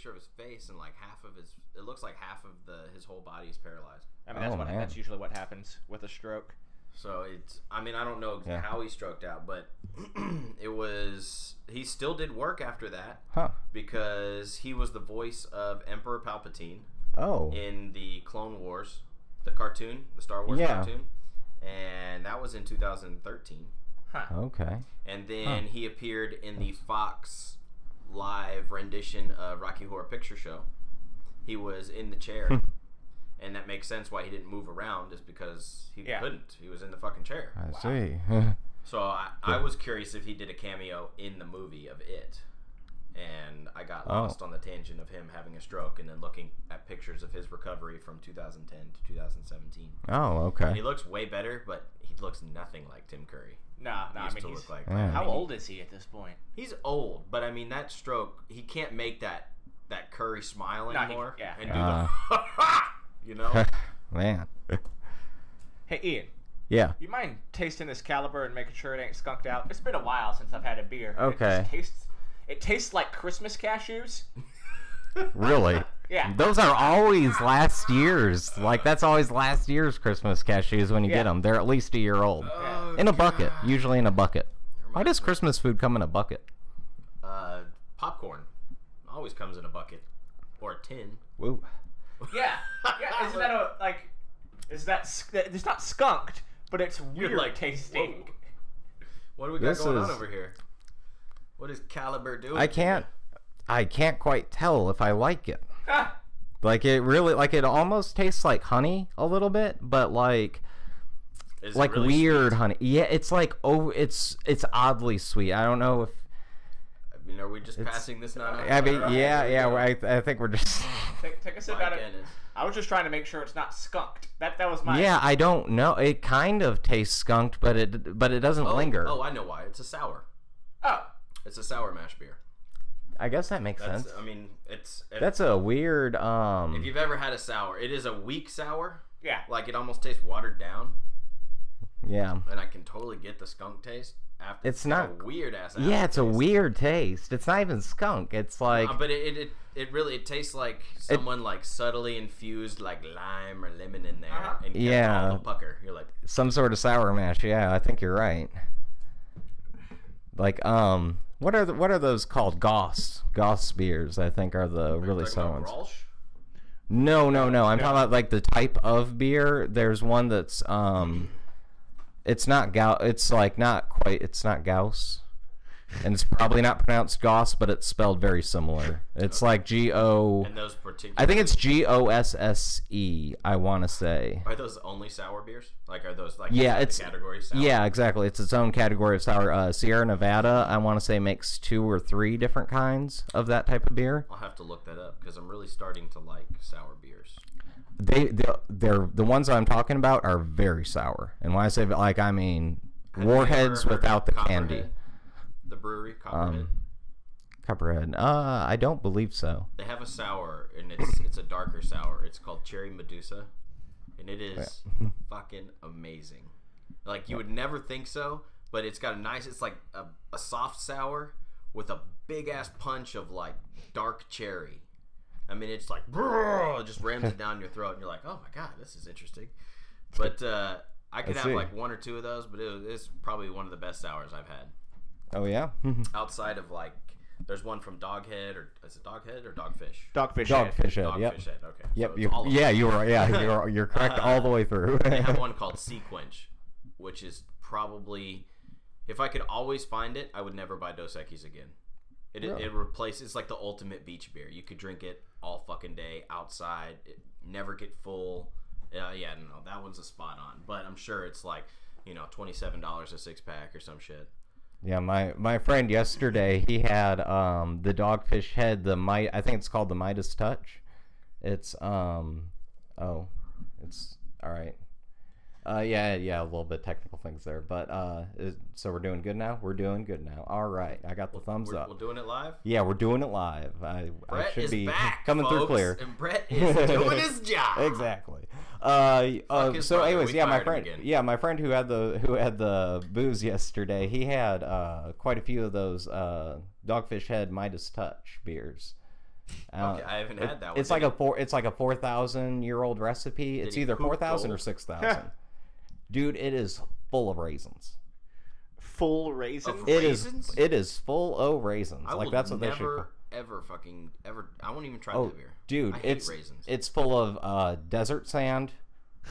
picture of his face, and like half of his, it looks like half of the his whole body is paralyzed. I mean, that's Oh, what man. that's usually what happens with a stroke. So it's, I mean, I don't know Yeah. how he stroked out, but it was, he still did work after that Huh. because he was the voice of Emperor Palpatine Oh. in the Clone Wars, the cartoon, the Star Wars Yeah. cartoon. And that was in 2013. Huh. Okay. And then he appeared in the Fox live rendition of Rocky Horror Picture Show. He was in the chair. Hmm. and that makes sense why he didn't move around, is because he Yeah. couldn't. He was in the fucking chair. I see. So I, I was curious if he did a cameo in the movie of it. And I got Oh. lost on the tangent of him having a stroke and then looking at pictures of his recovery from 2010 to 2017. oh, okay. And He looks way better, but he looks nothing like Tim Curry. Nah, He nah. I used mean, to he's, look like Yeah. I how mean, old is he at this point? He's old, but I mean that stroke, he can't make that that Curry smile No, he- anymore. yeah. and Uh. do the, you know. Man. Hey, Ian, Yeah. you mind tasting this caliber and making sure it ain't skunked out? It's been a while since I've had a beer. Okay. It just tastes. It tastes like Christmas cashews. Really? Yeah. Those are always last year's. Like that's always last year's Christmas cashews when you Yeah. get them. They're at least a year old. Oh, In a bucket, God. usually in a bucket. Why does Christmas food come in a bucket? Uh, popcorn always comes in a bucket or a tin. Woo. Yeah. Yeah. Isn't that a like? Is that it's not skunked, but it's weird like, tasting. whoa. What do we got This going on over here? What is Caliber doing? I can't. I can't quite tell if I like it. Ah, Like it really, like it almost tastes like honey a little bit, but like? Is like really weird sweet? honey. Yeah, it's like oh, it's it's oddly sweet. I don't know if I mean, are we just passing this now? I mean, yeah, yeah. I, I think we're just. take, take a sip out of it. I was just trying to make sure it's not skunked. That that was my. Yeah, I don't know. It kind of tastes skunked, but it but it doesn't Oh, linger. Oh, I know why. It's a sour. Oh. It's a sour mash beer. I guess that makes That's. sense. I mean, it's. If, That's a weird. Um. if you've ever had a sour, it is a weak sour. Yeah. Like it almost tastes watered down, yeah. and I can totally get the skunk taste. After It's got not- a weird ass. Yeah, it's a weird taste. It's not even skunk. It's like Uh, but it, it, it, it really it tastes like someone like subtly infused like lime or lemon in there Uh-huh. and Yeah. the pucker. You're like, some sort of sour mash. Yeah, I think you're right. Like um, what are the, what are those called? Goss. Goss beers. I think are the really talking sour about ones. No, no, no. I'm talking about like the type of beer. There's one that's um, it's not gau. It's like not quite. It's not Gauss, and it's probably not pronounced Goss, but it's spelled very similar. It's like G O. And those particular. I think it's G O S S E. I want to say. Are those only sour beers? Like are those like Yeah, it's- category sour? Yeah, exactly. It's its own category of sour. Uh, Sierra Nevada, I want to say, makes two or three different kinds of that type of beer. I'll have to look that up because I'm really starting to like sour beers. They, they they're the ones I'm talking about are very sour. And when I say like, I mean Have warheads without the candy. The brewery, Copperhead. Um, Copperhead. Uh, I don't believe so. they have a sour and it's it's a darker sour. It's called Cherry Medusa, and it is fucking amazing. Like you would never think so, but it's got a nice. It's like a, a soft sour with a big ass punch of like dark cherry. I mean, it's like it just rams it down your throat, and you're like, oh my god, this is interesting. But uh, I could have see. like one or two of those, but it was, it's probably one of the best sours I've had Oh yeah. outside of like. There's one from Doghead, or is it Doghead or Dogfish? Dogfish. Dogfish head. Dogfish Yep. Head. Okay. Yep. so You, yeah, them. you were. Yeah, you're you're correct all the way through. they have one called SeaQuench, which is probably, if I could always find it, I would never buy Dos Equis again. It, Really? it replaces it's like the ultimate beach beer. You could drink it all fucking day outside, it, never get full. Uh, yeah, no, that one's a spot on. But I'm sure it's like you know twenty seven dollars a six pack or some shit. Yeah, my my friend yesterday he had um the dogfish head the might I think it's called the Midas Touch. It's um oh it's all right. Uh yeah yeah a little bit technical things there but uh is, so we're doing good now we're doing good now all right I got the thumbs We're, up we're doing it live. yeah we're doing it live I I Brett should is be back, coming through folks, clear and Brett is doing his job. exactly Uh, uh, so brother, anyways, we yeah, my friend, again. yeah, my friend who had the who had the booze yesterday, he had uh quite a few of those uh Dogfish Head Midas Touch beers. Uh, Okay, I haven't it- had that one. It's like a four. It's like a four thousand year old recipe. It's either four thousand or six thousand. Dude, it is full of raisins. Full raisins. Of It is. Raisins? It is full of raisins. I like will that's what they should. never ever fucking ever. I won't even try Oh, that beer. Dude, I hate it's raisins. it's full of uh, desert sand,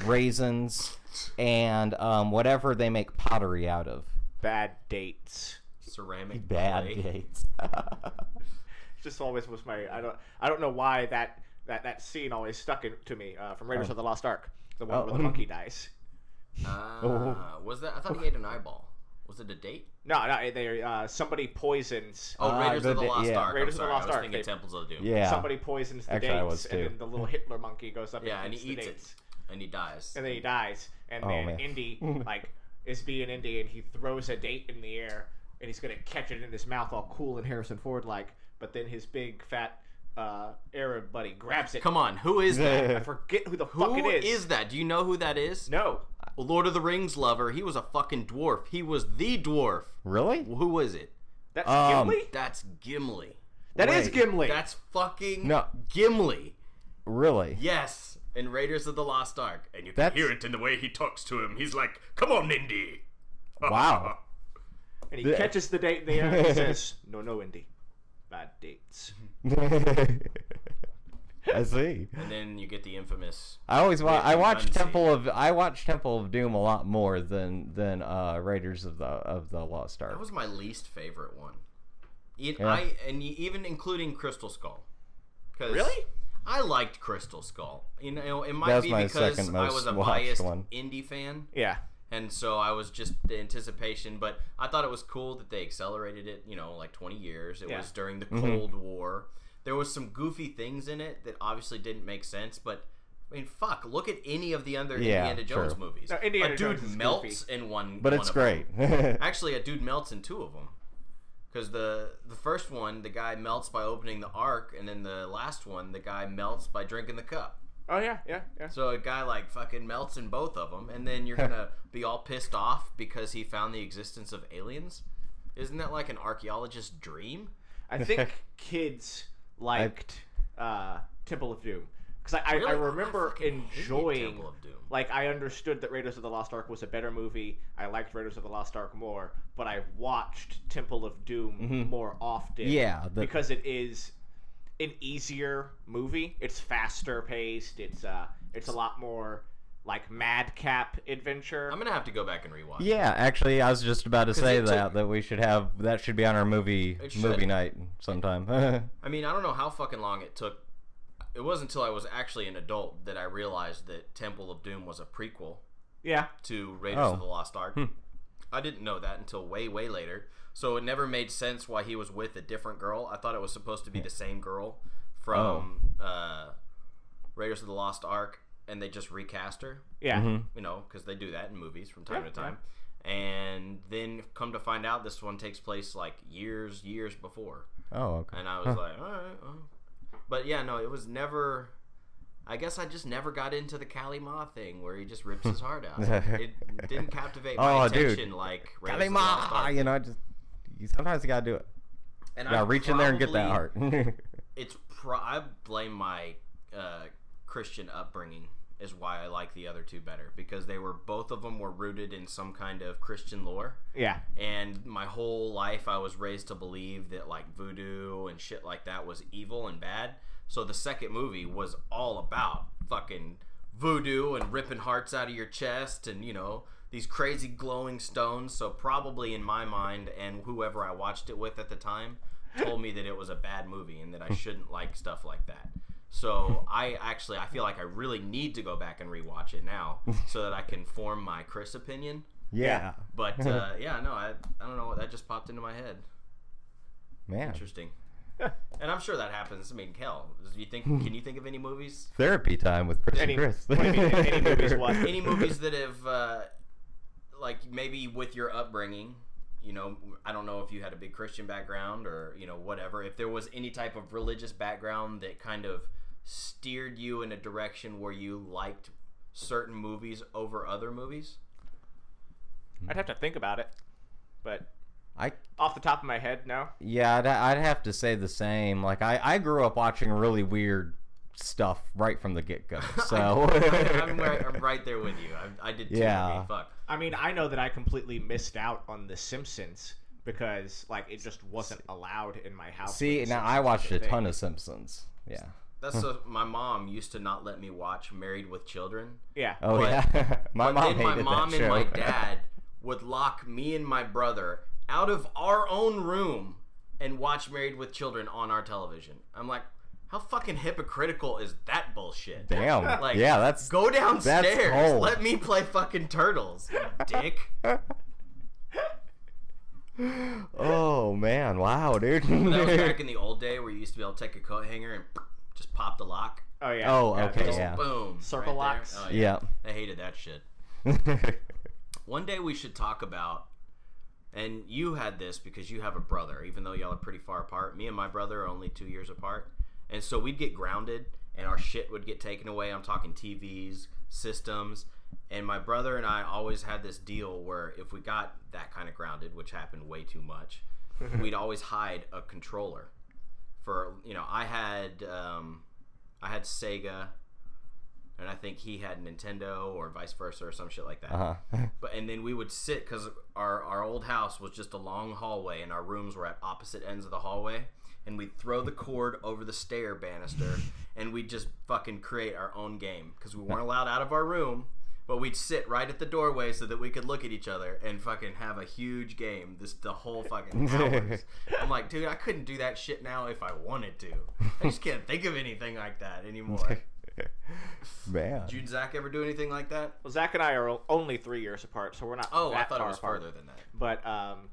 raisins, and um, whatever they make pottery out of. Bad dates. ceramic Bad clay. dates. Just always was my. I don't. I don't know why that that that scene always stuck in, to me uh, from Raiders Oh. of the Lost Ark, the one Oh. where the monkey dies. Ah, was that? I thought he ate an eyeball. Was it a date? No, no, they uh, somebody poisons. Oh, Ah, Raiders of the the Lost yeah. Ark. Raiders I'm of the sorry. Lost I was Ark, thinking they- Temples of Doom. yeah. Somebody poisons the Actually, I dates, was and then the little Hitler monkey goes up. Yeah, and eats he the eats it. dates, and he dies. and then he dies. And Oh, then man. Indy like is being Indy, and he throws a date in the air, and he's gonna catch it in his mouth, all cool and Harrison Ford like. But then his big fat uh, Arab buddy grabs it. Come on, who is that? I forget who the fuck it is. is that? Do you know who that is? No, Well, Lord of the Rings lover. He was a fucking dwarf. He was the dwarf. really? Who was it? that's Um, Gimli. That's Gimli. That is wait. Gimli. That's fucking No. Gimli. Really? Yes, in Raiders of the Lost Ark. And you can That's- hear it in the way he talks to him. He's like, "Come on, Indy." Wow. and he the- catches the date in the air and he says, "No, no, Indy, bad dates." I see. and then you get the infamous. I always wa- I watch Gun Temple of I watch Temple of Doom a lot more than than uh, Raiders of the of the Lost Ark. That was my least favorite one. E- Yeah. I and even including Crystal Skull. 'Cause Really? I liked Crystal Skull. You know, it might That's be my because second I was a watched biased one. indie fan, Yeah, and so I was just the anticipation. But I thought it was cool that they accelerated it. You know, like 20 years. It Yeah. was during the Mm-hmm. Cold War. There was some goofy things in it that obviously didn't make sense, but. I mean, fuck! Look at any of the other Yeah, Indiana Jones true. movies. No, Indiana a dude Jones is melts in one, but one it's of them. great. Actually, a dude melts in two of them. Because the the first one, the guy melts by opening the ark, and then the last one, the guy melts by drinking the cup. Oh yeah, yeah, yeah. So a guy like fucking melts in both of them, and then you're gonna be all pissed off because he found the existence of aliens. Isn't that like an archaeologist's dream? I think kids liked uh, Temple of Doom because I, I, Really? I remember fucking hated enjoying. Temple of Doom. Like I understood that Raiders of the Lost Ark was a better movie. I liked Raiders of the Lost Ark more, but I watched Temple of Doom more often. Mm-hmm. Yeah, the- because it is an easier movie. It's faster paced. It's uh, it's a lot more like madcap adventure. I'm gonna have to go back and rewatch. yeah, actually, I was just about to say it that took- that we should have that should be on our movie movie night sometime. I mean, I don't know how fucking long it took. It wasn't until I was actually an adult that I realized that Temple of Doom was a prequel yeah, to Raiders Oh. of the Lost Ark. I didn't know that until way, way later. So it never made sense why he was with a different girl. I thought it was supposed to be the same girl from uh, Raiders of the Lost Ark, and they just recast her. yeah. Mhm. You know, because they do that in movies from time Yeah, to time. And then come to find out, this one takes place like years, years before. Oh, okay. And I was like, all right. well." But yeah, no, it was never. I guess I just never got into the Kali Ma thing where he just rips his heart out. It didn't captivate my Oh, dude. attention like Raiders of the Lost Kali Ma, Ark. you know, I just you, sometimes you gotta do it. And Yeah, I reach in there and get that probably- heart. It's pro- I blame my uh, Christian upbringing is why I like the other two better because they were both of them were rooted in some kind of Christian lore. Yeah. and my whole life I was raised to believe that like voodoo and shit like that was evil and bad. So the second movie was all about fucking voodoo and ripping hearts out of your chest and you know these crazy glowing stones. So probably in my mind and whoever I watched it with at the time told me that it was a bad movie and that I shouldn't like stuff like that. So I actually I feel like I really need to go back and rewatch it now so that I can form my Chris opinion. yeah, But uh, yeah, no, I, I don't know that just popped into my head. man. Interesting. and I'm sure that happens. I mean, hell, do you think? Can you think of any movies? Therapy time with Chris Any- and Chris. what do you mean, any movies what? Any movies that have, uh, like, maybe with your upbringing, you know, I don't know if you had a big Christian background or you know whatever. If there was any type of religious background that kind of steered you in a direction where you liked certain movies over other movies? I'd have to think about it, but I off the top of my head, no. yeah, I'd, I'd have to say the same. Like I, I grew up watching really weird stuff right from the get go. So I, am right, I'm right there with you. I, I did too. Yeah. mean, fuck. I mean, I know that I completely missed out on The Simpsons because like it just wasn't allowed in my house. see now I watched a thing. ton of Simpsons. Yeah. That's so. My mom used to not let me watch Married with Children. Yeah. Oh But- yeah. my but mom then hated my mom that and show. my dad would lock me and my brother out of our own room and watch Married with Children on our television. I'm like, how fucking hypocritical is that bullshit? Damn. Like, yeah, that's Go downstairs. cold. Let me play fucking turtles, dick. oh man, wow, dude. That was back in the old day where you used to be able to take a coat hanger and just pop the lock. Oh yeah. Oh, okay, those- yeah. Boom. Circle right locks? Oh, yeah. I hated that shit. One day we should talk about, and you had this because you have a brother, even though y'all are pretty far apart. Me and my brother are only two years apart. And so we'd get grounded and our shit would get taken away. I'm talking TVs, systems. And my brother and I always had this deal where if we got that kind of grounded, which happened way too much, we'd always hide a controller. For, you know, I had, um, I had Sega, and I think he had Nintendo or vice versa or some shit like that. uh-huh. But and then we would sit because our our old house was just a long hallway, and our rooms were at opposite ends of the hallway. And we'd throw the cord over the stair banister, and we'd just fucking create our own game because we weren't allowed out of our room. But we'd sit right at the doorway so that we could look at each other and fucking have a huge game. This the whole fucking hours. I'm like, dude, I couldn't do that shit now if I wanted to. I just can't think of anything like that anymore. Man. Did you and Zach ever do anything like that? Well, Zach and I are only three years apart, so we're not. Oh, I that thought it far was apart. further than that. But um,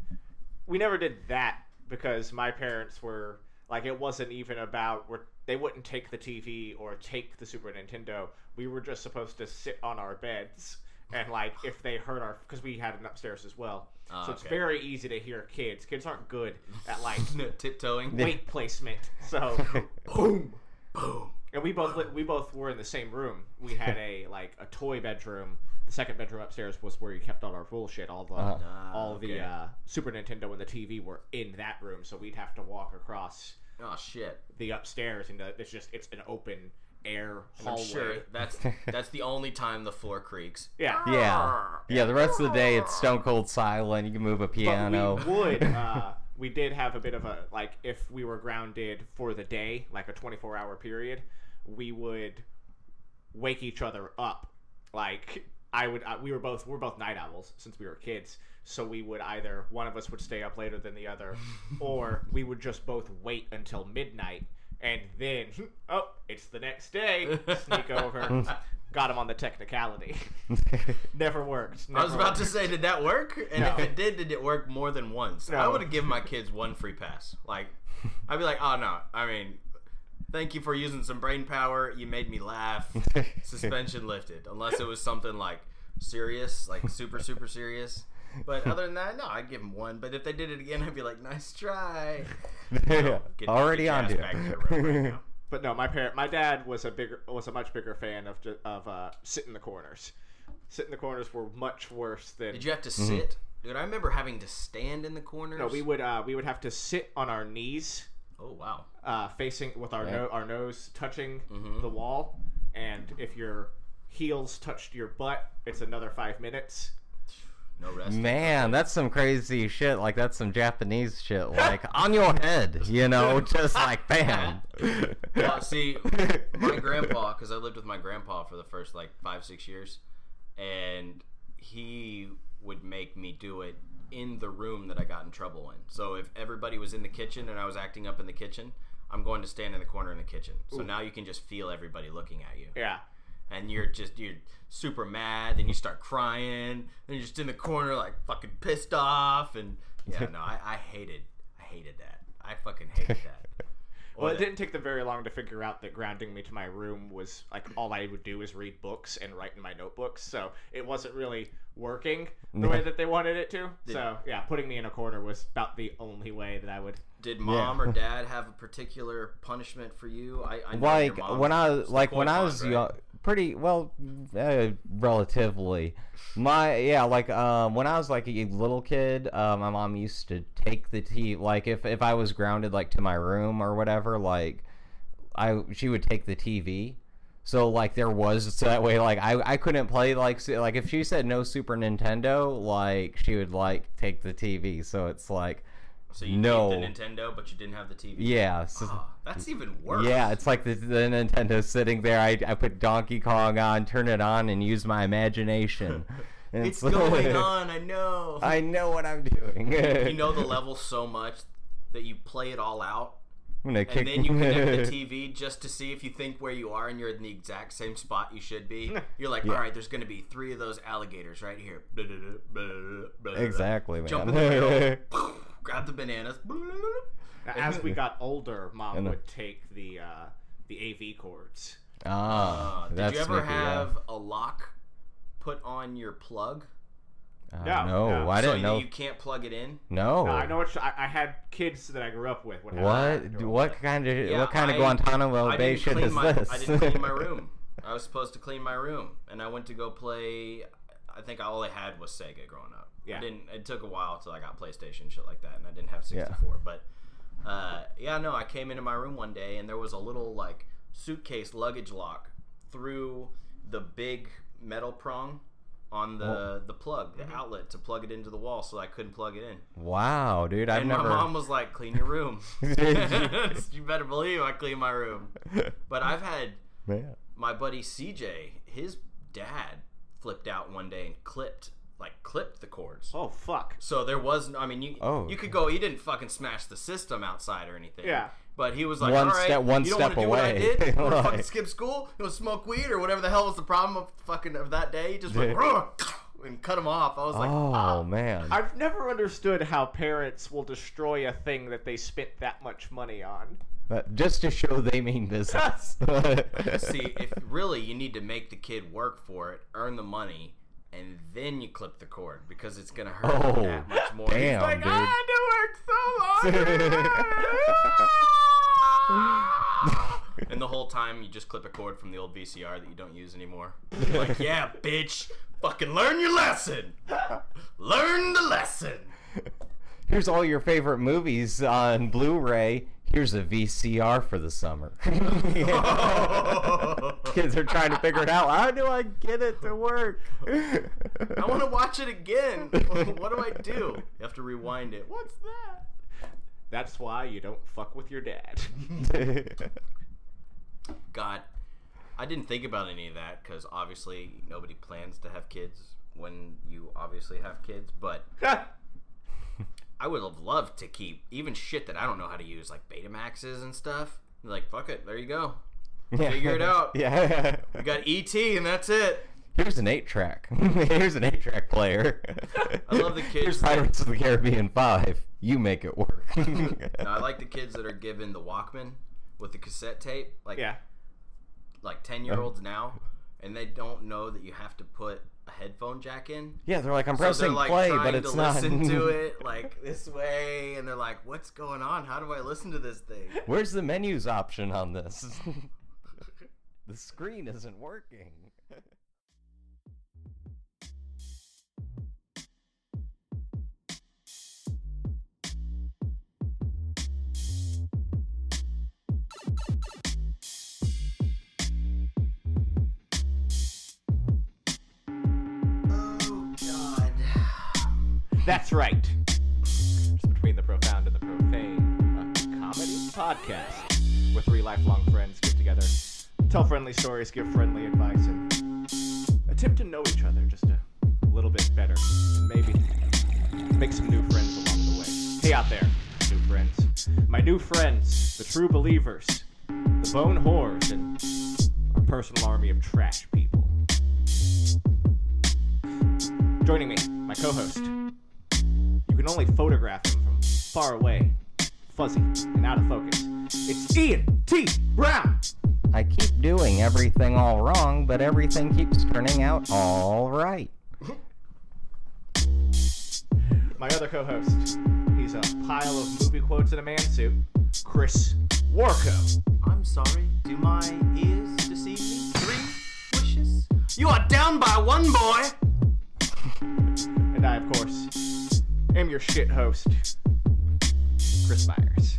we never did that because my parents were like, it wasn't even about. We're, they wouldn't take the TV or take the Super Nintendo. We were just supposed to sit on our beds and like if they heard our because we had an upstairs as well. Ah, so it's okay. very easy to hear kids. Kids aren't good at like tiptoeing. weight placement. So boom, boom. And we both li- we both were in the same room. We had a like a toy bedroom. The second bedroom upstairs was where you kept all our bullshit. All the Uh-huh. Ah, all the uh, Super Nintendo and the TV were in that room, so we'd have to walk across Oh shit! the upstairs, and it's just it's an open air And I'm hallway. sure that's that's the only time the floor creaks. Yeah, Yeah. Yeah, the rest of the day it's stone cold silent. You can move a piano. But we would. Uh, we did have a bit of a like if we were grounded for the day, like a 24 hour period, we would wake each other up. Like I would. Uh, we were both. We're both night owls since we were kids. So we would either one of us would stay up later than the other, or we would just both wait until midnight and then oh, it's the next day. Sneak over. Got him on the technicality. Never worked. I was Never about to say, did that work? And No. if it did, did it work more than once? I would have given my kids one free pass. Like, I'd be like, oh no, I mean, thank you for using some brain power. You made me laugh. Suspension lifted. Unless it was something like serious, like super, super serious. But other than that, no, I'd give them one. But if they did it again, I'd be like, nice try. Get- Already get on ass to back to the room right now. But no, my parent, my dad was a bigger, was a much bigger fan of ju- of uh, sit in the corners. Sit in the corners were much worse than. Did you have to sit? Dude, I remember having to stand in the corners. No, we would uh, we would have to sit on our knees, Oh wow. uh, facing with our Yeah. no, our nose touching Mhm. the wall, and if your heels touched your butt, it's another five minutes. No rest. Man, that's some crazy shit. Like that's some Japanese shit. Like on your head, you know, just like bam. Well, see, my grandpa, because I lived with my grandpa for the first like five, six years, and he would make me do it in the room that I got in trouble in. So if everybody was in the kitchen and I was acting up in the kitchen, I'm going to stand in the corner in the kitchen. So now you can just feel everybody looking at you. Yeah, And you're just, you're super mad, then you start crying, then you're just in the corner like fucking pissed off. And yeah, no, I, I hated, I hated that. I fucking hated that. Well, Or it didn't take them very long to figure out that grounding me to my room was like all I would do is read books and write in my notebooks. So it wasn't really working the way that they wanted it to. So yeah, putting me in a corner was about the only way that I would. Did mom or dad have a particular punishment for you? I, I know like your mom when I was was like when I was right? young, pretty well, uh, relatively. My yeah, like um, when I was like a little kid, uh, my mom used to take the TV. Like if if I was grounded like to my room or whatever, like I she would take the TV. So like there was so that way like I I couldn't play like like if she said no Super Nintendo, like she would like take the TV. So it's like So you No. the Nintendo, but you didn't have the TV. yeah. So, Oh, that's even worse. Yeah, it's like the, the Nintendo sitting there. I, I put Donkey Kong on, turn it on, and use my imagination. And It's going on. I know. I know what I'm doing. you know the level so much that you play it all out, I'm gonna kick. And then you connect the TV just to see if you think where you are and you're in the exact same spot you should be. You're like, Yeah. all right, there's going to be three of those alligators right here. Exactly, man. Jump in the middle, grab the bananas. As we got older, mom And, would take the uh, the AV cords. Ah, Uh, did that's you ever sneaky, yeah. have a lock put on your plug? Uh, No, no, no. I so didn't know. you can't plug it in. No. No, I know what I, I had kids that I grew up with. Would What? What kind of Yeah, what kind of Guantanamo I Bay didn't shit clean is my, this? I didn't clean my room. I was supposed to clean my room, and I went to go play. I think all I had was Sega growing up. Yeah. I didn't. It took a while till I got PlayStation shit like that, and I didn't have 64. But uh, yeah, no, I came into my room one day, and there was a little like suitcase luggage lock through the big metal prong on the the plug, the Mm-hmm. outlet to plug it into the wall, so I couldn't plug it in. wow, dude, I've and never. my mom was like, "Clean your room." you better believe I clean my room. But I've had Man. my buddy CJ, his dad flipped out one day and clipped, like clipped the cords. Oh fuck! So there was, no- I mean, you Oh. you could go. He didn't fucking smash the system outside or anything. Yeah. But he was like, One all right, step- one you don't step wanna do what I did? You want to fucking skip school? You want to smoke weed or whatever the hell was the problem of fucking of that day? He just went and cut him off. I was like, oh ah. man. I've never understood how parents will destroy a thing that they spent that much money on. But just to show they mean business. See, if really you need to make the kid work for it, earn the money, and then you clip the cord because it's gonna hurt Oh, that much more. damn. Like dude. I had to work so long. and the whole time you just clip a cord from the old VCR that you don't use anymore. You're like, yeah, bitch, fucking learn your lesson. Learn the lesson. Here's all your favorite movies on Blu-ray. Here's a VCR for the summer. Kids are trying to figure it out. How do I get it to work? I want to watch it again. what do I do? You have to rewind it. What's that? That's why you don't fuck with your dad. God, I didn't think about any of that because obviously nobody plans to have kids when you obviously have kids. But I would have loved to keep even shit that I don't know how to use, like Betamaxes and stuff. Like, fuck it, there you go. Figure it out. Yeah. You got ET, and that's it. Here's an eight track. Here's an eight track player. I love the kids Here's that- Pirates of the Caribbean Five. You make it work. No, I like the kids that are given the Walkman with the cassette tape, like yeah. like ten year olds now, and they don't know that you have to put a headphone jack in. Yeah, they're like, I'm So pressing like play, but it's to not. listen to it like this way, and they're like, "What's going on? How do I listen to this thing?" Where's the menus option on this? the screen isn't working. That's right. Just between the profound and the profane, a comedy podcast where three lifelong friends get together, tell friendly stories, give friendly advice, and attempt to know each other just a little bit better, and maybe make some new friends along the way. Hey, out there, new friends, my new friends, the true believers, the bone whores, and our personal army of trash people. Joining me, my co-host. You can only photograph him from far away, fuzzy, and out of focus. It's Ian T. Brown. I keep doing everything all wrong, but everything keeps turning out all right. My other co-host. He's a pile of movie quotes in a man suit. Chris Warco. I'm sorry. Do my ears deceive me? Three wishes? You are down by one, boy. And I, of course, am your shit host, Chris Myers.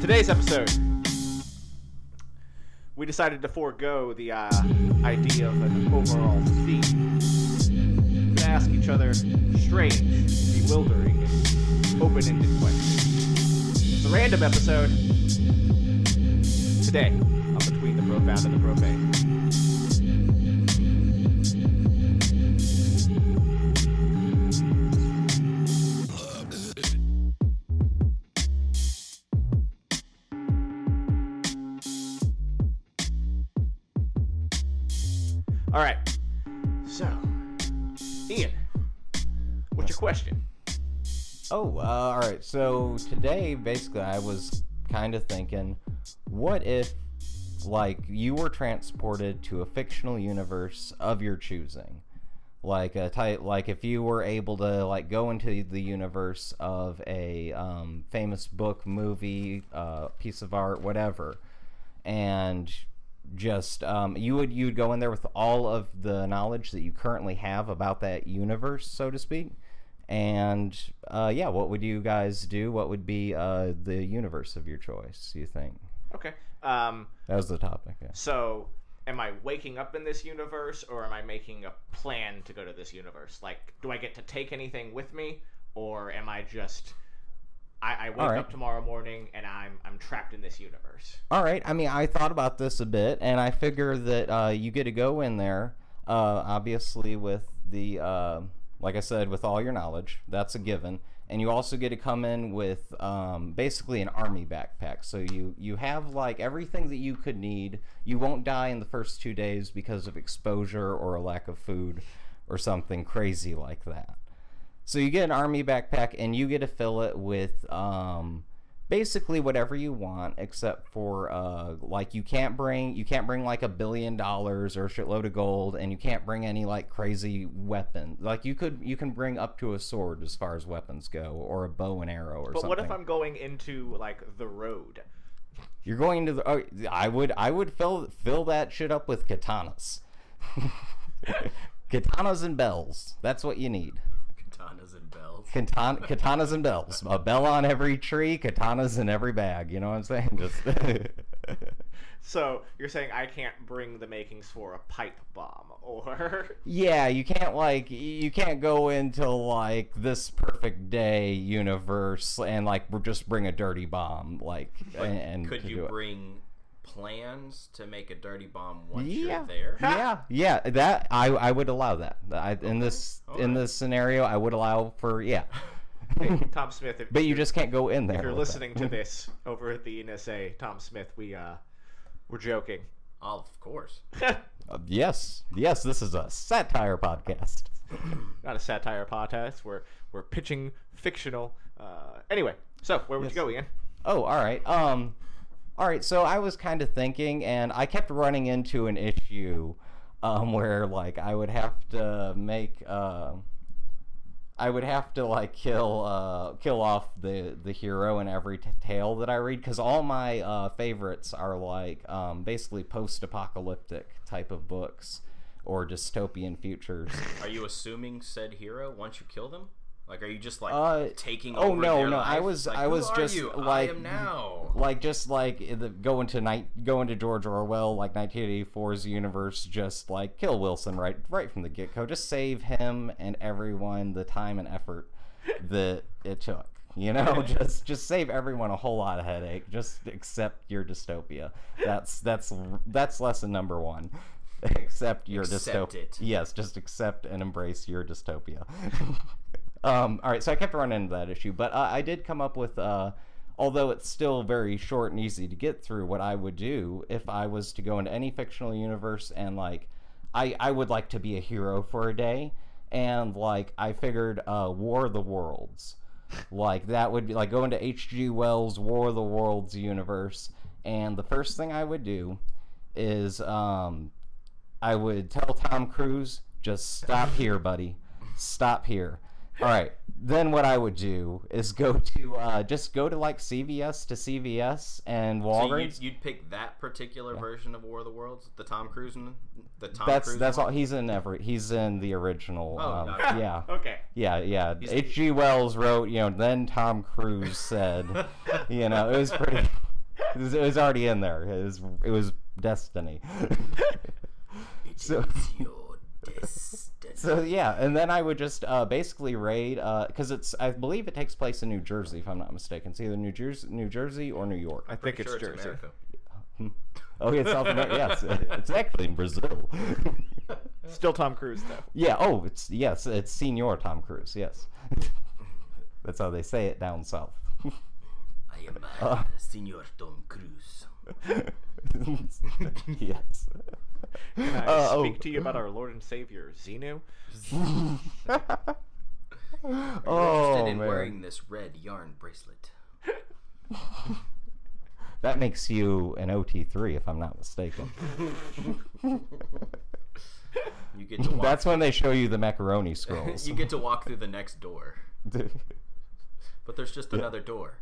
Today's episode, we decided to forego the uh, idea of an overall theme. We're ask each other strange, bewildering, and open-ended questions. It's a random episode. Today, on Between the Profound and the Profane. All right. So, Ian, what's your question? Oh, uh, all right. So today, basically, I was kind of thinking, what if, like, you were transported to a fictional universe of your choosing? Like a type, like if you were able to like go into the universe of a um, famous book, movie, uh, piece of art, whatever, and just um, you would you would go in there with all of the knowledge that you currently have about that universe, so to speak. And uh, yeah, what would you guys do? What would be uh, the universe of your choice? You think Okay. Um, that was the topic? Yeah. so, am I waking up in this universe, or am I making a plan to go to this universe? Like, do I get to take anything with me, or am I just I, I wake right. up tomorrow morning and I'm I'm trapped in this universe? All right. I mean, I thought about this a bit, and I figure that uh, you get to go in there, uh, obviously with the, uh, like I said, with all your knowledge. That's a given, and you also get to come in with um, basically an army backpack. So you you have like everything that you could need. You won't die in the first two days because of exposure or a lack of food or something crazy like that. So you get an army backpack and you get to fill it with um, basically whatever you want, except for uh, like you can't bring you can't bring like a billion dollars or a shitload of gold, and you can't bring any like crazy weapon. Like you could you can bring up to a sword as far as weapons go, or a bow and arrow or something. But something. what if I'm going into like the road? You're going to the. Oh, I would I would fill fill that shit up with katanas. katanas and bells. That's what you need. Katanas and bells. Katan- katanas and bells. A bell on every tree, katanas in every bag. You know what I'm saying? Just So you're saying I can't bring the makings for a pipe bomb, or yeah, you can't like you can't go into like this perfect day universe and like just bring a dirty bomb like But and, and could you do it. bring plans to make a dirty bomb once yeah, you're there? yeah, yeah. That I I would allow that. I, in this in this scenario, I would allow for yeah. Hey, Tom Smith, if, But you just can't go in there. if you're with that. listening to this over at the NSA, Tom Smith, we uh we're joking. Oh, of course. Uh, yes, yes. This is a satire podcast. Not a satire podcast. We're we're pitching fictional. Uh, anyway, so where would Yes. you go, Ian? Oh, all right. Um, all right. So I was kind of thinking, and I kept running into an issue, um, where like I would have to make, uh, I would have to like kill, uh, kill off the the hero in every t- tale that I read, because all my uh, favorites are like um, basically post-apocalyptic type of books or dystopian futures. Are you assuming said hero once you kill them? Like, are you just like Uh, taking oh, no, no, I was- Like, I was just, you? like- I am now. like just like the, go into night go into George Orwell like 1984's universe just like kill Wilson right right from the get go just save him and everyone the time and effort that it took you know? Just just save everyone a whole lot of headache. Just accept your dystopia. That's that's that's lesson number 1 accept your Accept dystopia yes just accept and embrace your dystopia um, all right, so I kept running into that issue, but uh, I did come up with, uh, although it's still very short and easy to get through, what I would do if I was to go into any fictional universe and like, I I would like to be a hero for a day, and like I figured, uh, War of the Worlds, like that would be like go into H.G. Wells' War of the Worlds universe, and the first thing I would do is um, I would tell Tom Cruise, just stop here, buddy. Stop here. All right. then what I would do is go to uh, just go to like CVS to CVS and So you'd, you'd pick that particular version of War of the Worlds, the Tom Cruise and the Tom that's Cruise. that's one? all. He's in every. He's in the original. Oh, um, okay. yeah. Okay. Yeah, yeah. He's- H.G. Wells wrote, you know, then Tom Cruise said, you know, it was pretty. It was, it was already in there. It was it was destiny. So- is so yeah, and then I would just uh, basically raid because it's I believe it takes place in New Jersey if I'm not mistaken. It's either New Jersey, New Jersey or New York. I think it's sure Jersey. America. Oh, yeah, it's South America. yes, it's actually in Brazil. Still Tom Cruise though. yeah. Oh, it's yes, it's Senior Tom Cruise. Yes, that's how they say it down south. I am uh, Uh. Senor Tom Cruise. yes. Can I Uh, speak oh. to you about our Lord and Savior Xenu? oh Interested in man, wearing this red yarn bracelet. that makes you an OT3 if I'm not mistaken. You get to walk. That's when they show you the macaroni scrolls. you get to walk through the next door, but there's just another door.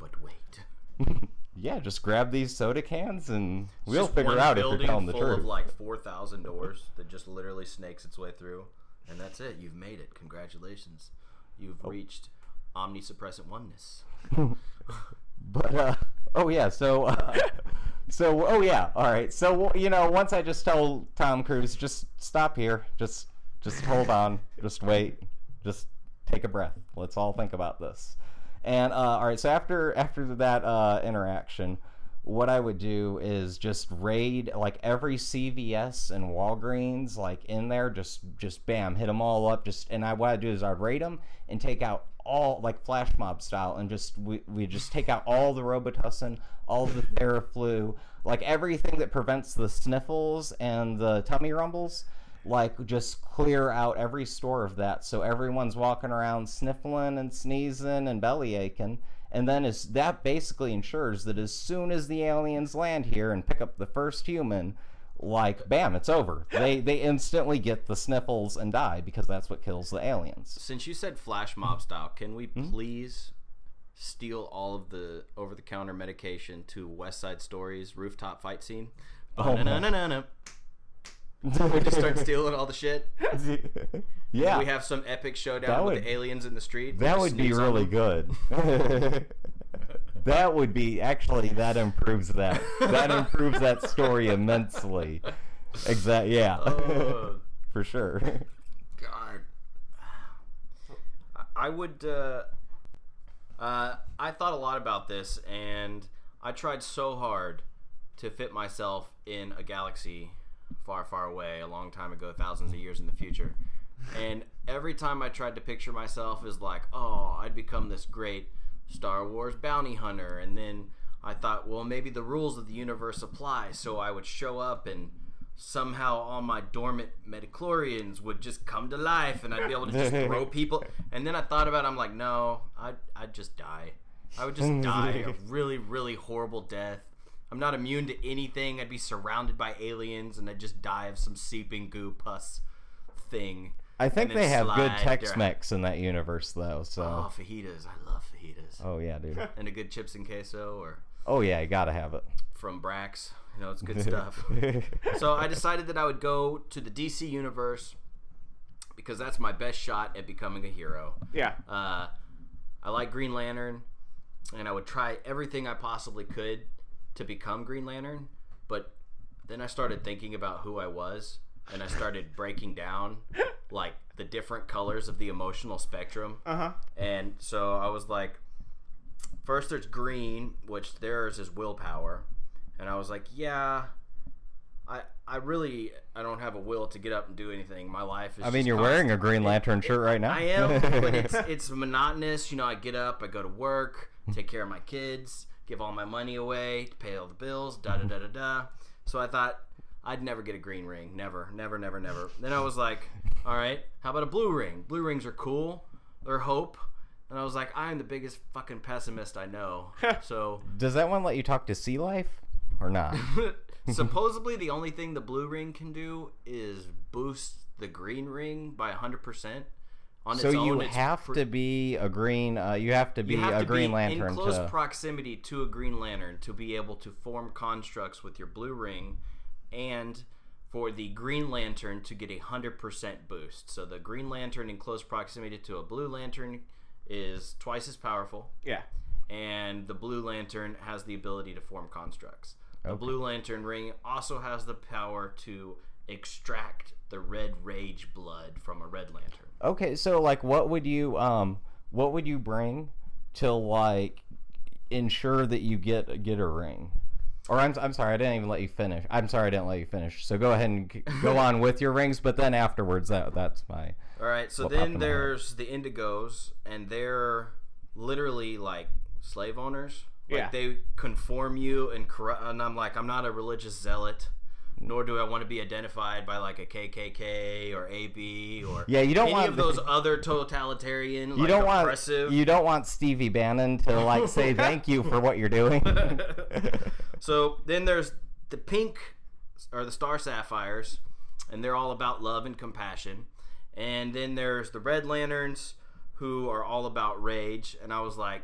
But wait. Yeah, just grab these soda cans and we'll figure out if you're telling the full truth. of like four thousand doors that just literally snakes its way through, and that's it. You've made it. Congratulations. You've Oh. reached omnisuppressant oneness. But uh, oh yeah, so uh, so oh yeah, all right. So you know, once I just tell Tom Cruise, just stop here, just just hold on, just wait, just take a breath. Let's all think about this. And uh, all right, so after after that uh, interaction, what I would do is just raid like every CVS and Walgreens like in there, just just bam, hit them all up. Just and I what I do is I'd raid them and take out all like flash mob style and just we, we just take out all the Robitussin, all the Theraflu, like everything that prevents the sniffles and the tummy rumbles. Like just clear out every store of that, so everyone's walking around sniffling and sneezing and belly aching and then is that basically ensures that as soon as the aliens land here and pick up the first human like bam it's over they they instantly get the sniffles and die because that's what kills the aliens Since you said flash mob style, can we Hmm? please steal all of the over-the-counter medication to West Side Stories rooftop fight scene? Oh, man. Ba-na-na-na-na. We just start stealing all the shit. yeah We have some epic showdown That with the aliens in the street. that would be really good that would be actually that improves that that improves that story immensely Exactly. yeah Oh, for sure God. I- I would. Uh, uh, I thought a lot about this, and I tried so hard to fit myself in a galaxy far, far away, a long time ago, thousands of years in the future. And every time I tried to picture myself as like, oh, I'd become this great Star Wars bounty hunter, and then I thought, well, maybe the rules of the universe apply, so I would show up and somehow all my dormant midi-chlorians would just come to life and I'd be able to just throw people. And then I thought about it, I'm like no I'd, I'd just die. I would just die a really really horrible death I'm not immune to anything. I'd be surrounded by aliens and I'd just die of some seeping goo pus thing. I think they have good tex-mex in that universe though so. Oh fajitas. I love fajitas. Oh yeah dude. And a good chips and queso or Oh yeah, you gotta have it. from Brax. You know it's good stuff. So I decided that I would go to the DC universe because that's my best shot at becoming a hero. Yeah. Uh, I like Green Lantern, and I would try everything I possibly could to become Green Lantern. But then I started thinking about who I was, and I started breaking down like the different colors of the emotional spectrum. Uh huh. And so I was like, first there's green, which theirs is willpower. And I was like, yeah, I I really I don't have a will to get up and do anything. My life is. I mean, just you're wearing a Green Lantern shirt right now. I am, but it's it's monotonous. You know, I get up, I go to work, take care of my kids, give all my money away, to pay all the bills, da da da da da. So I thought I'd never get a green ring, never, never, never, never. Then I was like, all right, how about a blue ring? Blue rings are cool. They're hope. And I was like, I am the biggest fucking pessimist I know. So Does that one let you talk to sea life or not? supposedly the only thing the blue ring can do is boost the green ring by 100% On So its you own, it's have pr- to be a green. Uh, you have to be you have a to Green be Lantern in close to. proximity to a Green Lantern to be able to form constructs with your blue ring, and for the Green Lantern to get a hundred percent boost. So the Green Lantern in close proximity to a Blue Lantern is twice as powerful, Yeah. and the Blue Lantern has the ability to form constructs. The Okay. Blue Lantern ring also has the power to extract the red rage blood from a Red Lantern. Okay, so like, what would you um, what would you bring to like ensure that you get get a ring? Or I'm I'm sorry, I didn't even let you finish. I'm sorry, I didn't let you finish. So go ahead and go on with your rings, but then afterwards, that that's my. All right, so then in my head? there's the Indigos, and they're literally like slave owners. Like Yeah. they conform you and corrupt. And I'm like, I'm not a religious zealot, nor do I want to be identified by like a KKK or AB or Yeah, you don't any want of the- those other totalitarian, You like don't want you don't want Stevie Bannon to like say thank you for what you're doing. so then there's the pink or the star sapphires, and they're all about love and compassion. And then there's the red lanterns, who are all about rage. And I was like,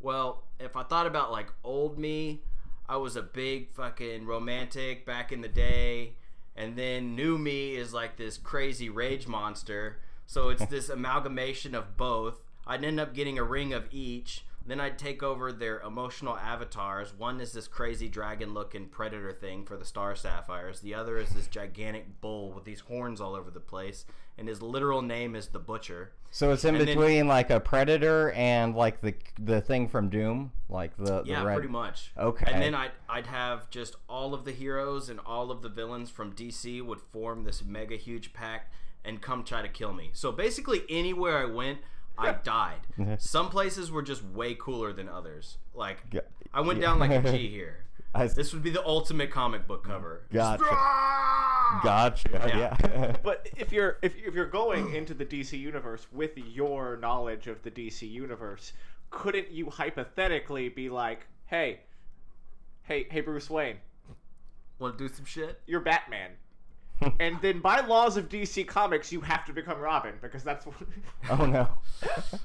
well, if I thought about like old me, I was a big fucking romantic back in the day. And then new me is like this crazy rage monster. So it's this amalgamation of both. I'd end up getting a ring of each. Then I'd take over their emotional avatars. One is this crazy dragon looking predator thing for the Star Sapphires. The other is this gigantic bull with these horns all over the place. And his literal name is the Butcher. so it's in And then- between like a predator and like the the thing from Doom, like the Yeah, the red. pretty much. Okay. And then I'd, I'd have just all of the heroes and all of the villains from DC would form this mega huge pack and come try to kill me. So basically, anywhere I went, I died. Some places were just way cooler than others. Like, I went down like a G here. I s- This would be the ultimate comic book cover. Gotcha. Ah! Gotcha. Yeah. But if you're if, if you're going into the DC universe with your knowledge of the DC universe, couldn't you hypothetically be like, "Hey, hey, hey, Bruce Wayne, Want to do some shit? you're Batman," and then by laws of DC Comics, you have to become Robin because that's what. oh no.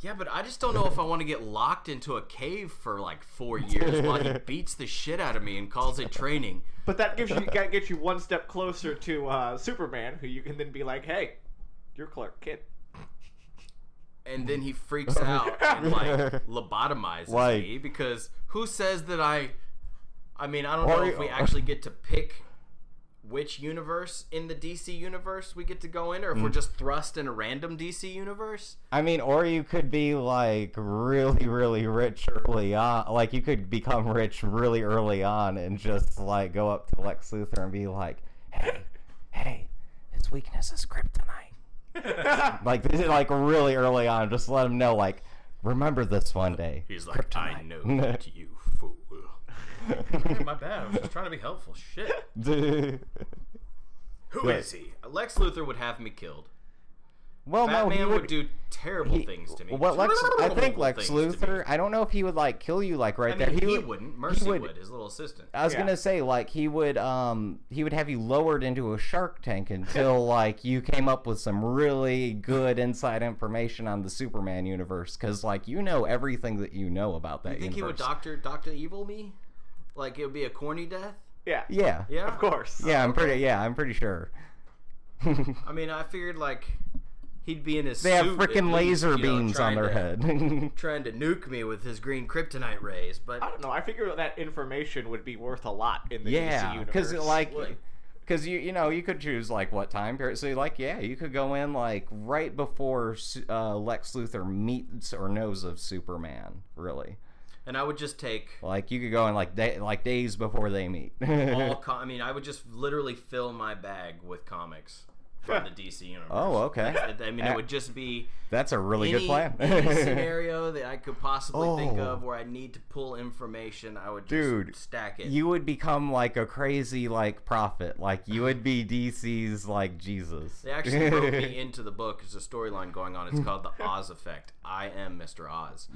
Yeah, but I just don't know if I want to get locked into a cave for like four years while he beats the shit out of me and calls it training. But that gives you that gets you one step closer to uh, Superman, who you can then be like, "Hey, you're Clark Kent." and then he freaks out and like lobotomizes Like- me because who says that I? I mean, I don't know if we actually get to pick which universe in the DC universe we get to go in, or if we're mm. just thrust in a random DC universe. I mean, or you could be like really, really rich early on. Like you could become rich really early on and just like go up to Lex Luthor and be like, "Hey, hey, his weakness is kryptonite." like this is like really early on. Just let him know, like, remember this one day. He's like, I know that you fool. My bad. I was just trying to be helpful. Shit. Who is Right. he? Lex Luthor would have me killed. well, no, Batman he would, would. do terrible he- things to me. What Lex? I think Lex things. Luthor. I don't know if he would like kill you like right I mean, there. he, would, wouldn't. Mercy would- would. His little assistant. I was Yeah. gonna say like he would um he would have you lowered into a shark tank until like you came up with some really good inside information on the Superman universe because like you know everything that you know about that You think universe. he would doctor Doctor Evil me? Like it would be a corny death? Yeah, yeah, Yeah, of course. yeah. I'm pretty yeah. I'm pretty sure. I mean, I figured like he'd be in his. they have suit at freaking laser you know, beams on their to- head. trying to nuke me with his green kryptonite rays. But I don't know. I figure that information would be worth a lot in the DC yeah, because like. Would. Because you you know you could choose like what time period. So like yeah, you could go in like right before uh, Lex Luthor meets or knows of Superman. Really, and I would just take like you could go in like day, like days before they meet. all. Com- I mean, I would just literally fill my bag with comics from the DC universe. Oh, okay. I mean, it would just be That's a really any, good plan. any scenario that I could possibly think Oh. of where I need to pull information, I would just Dude, stack it. you would become like a crazy like prophet. Like you would be DC's like Jesus. They actually wrote me into the book. There's a storyline going on. It's called the Oz Effect. I am Mr. Oz.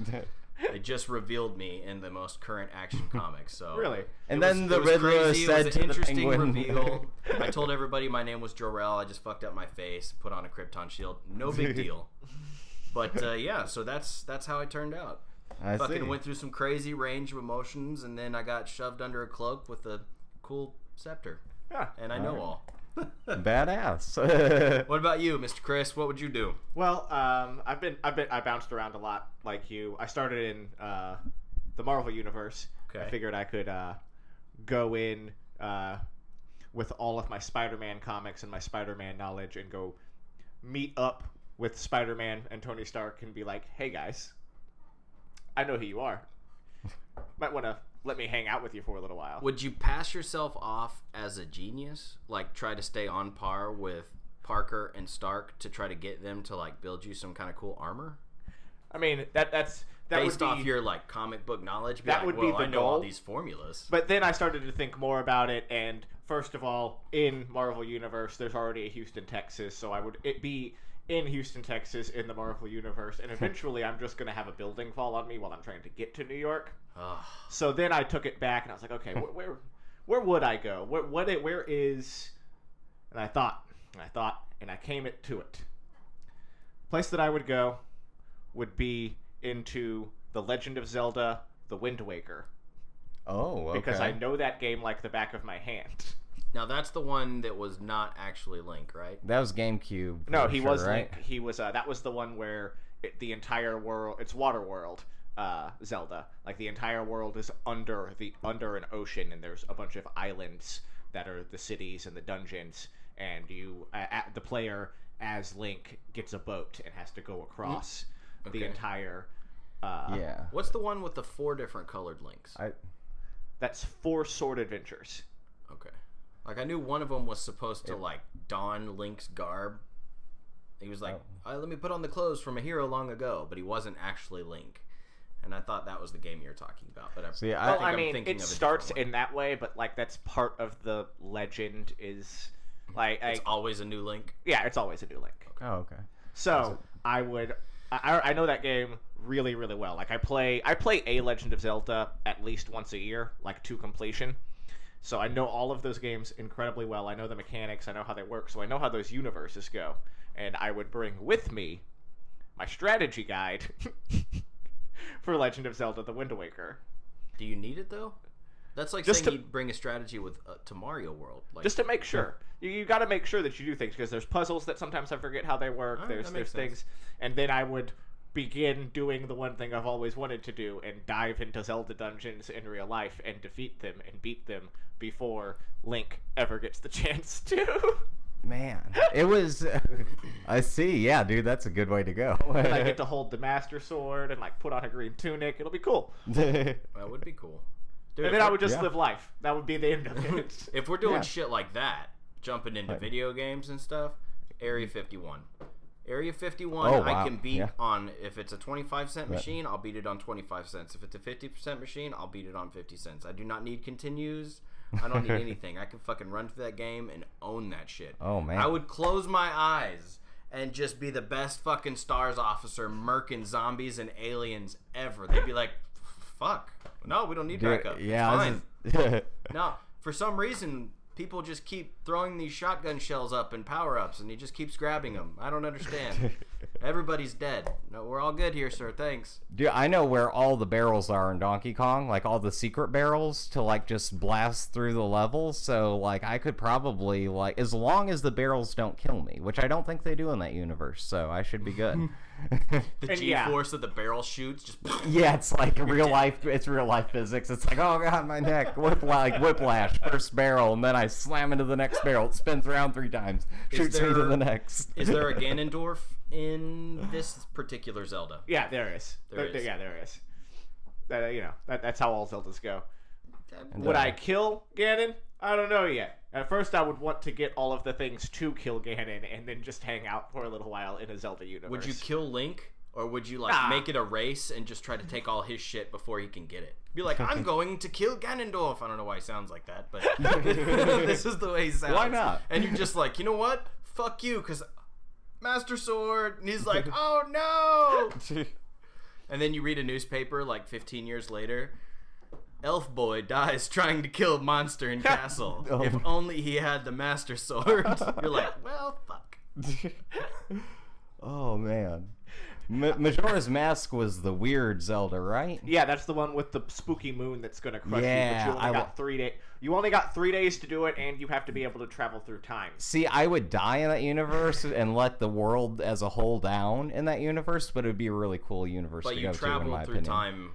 They just revealed me in the most current action comics. So Really? And then was- the it Riddler said it was an interesting reveal. I told everybody my name was Jor-El. I just fucked up my face, put on a Krypton shield. No big deal. But uh, yeah, so that's that's how I turned out. I Fucking see. went through some crazy range of emotions, and then I got shoved under a cloak with a cool scepter, Yeah. and I know all. Badass. What about you, Mr. Chris? What would you do? Well, um, I've been I've been I bounced around a lot like you. I started in uh, the Marvel universe. Okay. I figured I could uh, go in uh, with all of my Spider-Man comics and my Spider-Man knowledge and go meet up with Spider-Man and Tony Stark and be like, "Hey guys, I know who you are. Might want to let me hang out with you for a little while." Would you pass yourself off as a genius? Like try to stay on par with Parker and Stark to try to get them to like build you some kind of cool armor? I mean, that that's that Based would off your like comic book knowledge, be That like, would be the I know all goal. these formulas. But then I started to think more about it, and first of all, in Marvel Universe, there's already a Houston, Texas, so I would it be in Houston, Texas, in the Marvel Universe, and eventually I'm just gonna have a building fall on me while I'm trying to get to New York. So then I took it back, and I was like, okay, where where, where would I go? Where what it, where is? And I thought, and I thought, and I came it to it. place that I would go would be into the Legend of Zelda: The Wind Waker oh, okay. because I know that game like the back of my hand. Now that's the one that was not actually Link, right? that was GameCube. No, he sure, was right. Link. He was. Uh, that was the one where it, the entire world. It's Water World. Uh, Zelda. Like the entire world is under the under an ocean, and there's a bunch of islands that are the cities and the dungeons, and you, uh, at the player as Link, gets a boat and has to go across the Okay. entire. Uh, Yeah. What's the one with the four different colored links? I That's four sword adventures. Okay. Like I knew one of them was supposed to like don Link's garb. He was like, Oh. "Uh, "Let me put on the clothes from a hero long ago," but he wasn't actually Link. And I thought that was the game you were talking about. But I, See, I- I Well, think I I'm mean, thinking it of starts in that way, but like that's part of the legend. Is like, I, It's always a new Link. yeah, it's always a new Link. oh okay. So I would, I, I know that game really, really well. Like I play, I play a Legend of Zelda at least once a year, like to completion. So I know all of those games incredibly well. I know the mechanics. I know how they work. So I know how those universes go. And I would bring with me my strategy guide for Legend of Zelda: The Wind Waker. Do you need it though? That's like Just saying to- you'd bring a strategy with uh, to Mario World. Like, just to make sure. You, you got to make sure that you do things because there's puzzles that sometimes I forget how they work. Alright, there's there's sense. things, and then I would begin doing the one thing I've always wanted to do and dive into Zelda dungeons in real life and defeat them and beat them before Link ever gets the chance to. Man, it was. I see. Yeah, dude, that's a good way to go. I get to hold the Master Sword and like put on a green tunic. It'll be cool. that would be cool. Dude, And then I would just yeah. live life. That would be the end of it. if we're doing Yeah. shit like that, jumping into Like- video games and stuff, Area mm-hmm. 51. Area 51, Oh, I can beat Yeah. on if it's a 25 cent machine, I'll beat it on 25 cents. If it's a 50% machine, I'll beat it on 50 cents. I do not need continues. I don't need anything. I can fucking run through that game and own that shit. Oh, man. I would close my eyes and just be the best fucking stars officer murking zombies and aliens ever. They'd be like, "Fuck. No, we don't need Dude, backup. It's yeah. fine." this is- No, for some reason, people just keep throwing these shotgun shells up and power ups, and he just keeps grabbing them. I don't understand. Everybody's dead. No, we're all good here, sir. Thanks. Dude, I know where all the barrels are in Donkey Kong, like all the secret barrels to like just blast through the levels. So like I could probably like as long as the barrels don't kill me, which I don't think they do in that universe. So I should be good. The And G yeah. force of the barrel shoots just. yeah, it's like real life. It's real life physics. It's like oh god, my neck, whip like whiplash, first barrel, and then I slam into the next barrel. It spins around three times, Is shoots me to there- the next. Is there a Ganondorf in this particular Zelda? yeah, there is. There is. Yeah, there is. That, uh, you know, that, that's how all Zeldas go. Would I kill Ganon? I don't know yet. At first, I would want to get all of the things to kill Ganon, and then just hang out for a little while in a Zelda universe. Would you kill Link? Or would you like make it a race and just try to take all his shit before he can get it? Be like, I'm going to kill Ganondorf. I don't know why he sounds like that, but this is the way he sounds. Why not? And you're just like, you know what? Fuck you, because Master Sword. And he's like, oh no. And then you read a newspaper like 15 years later. Elf boy dies trying to kill monster in castle. Oh. If only he had the master sword. You're like, well, fuck. oh man, Ma- Majora's Mask was the weird Zelda, right? Yeah, that's the one with the spooky moon that's gonna crush you. Yeah, But you only I got wa- three days. You only got three days to do it, and you have to be able to travel through time. See, I would die in that universe and let the world as a whole down in that universe, but it would be a really cool universe But to you go to, in my through opinion. time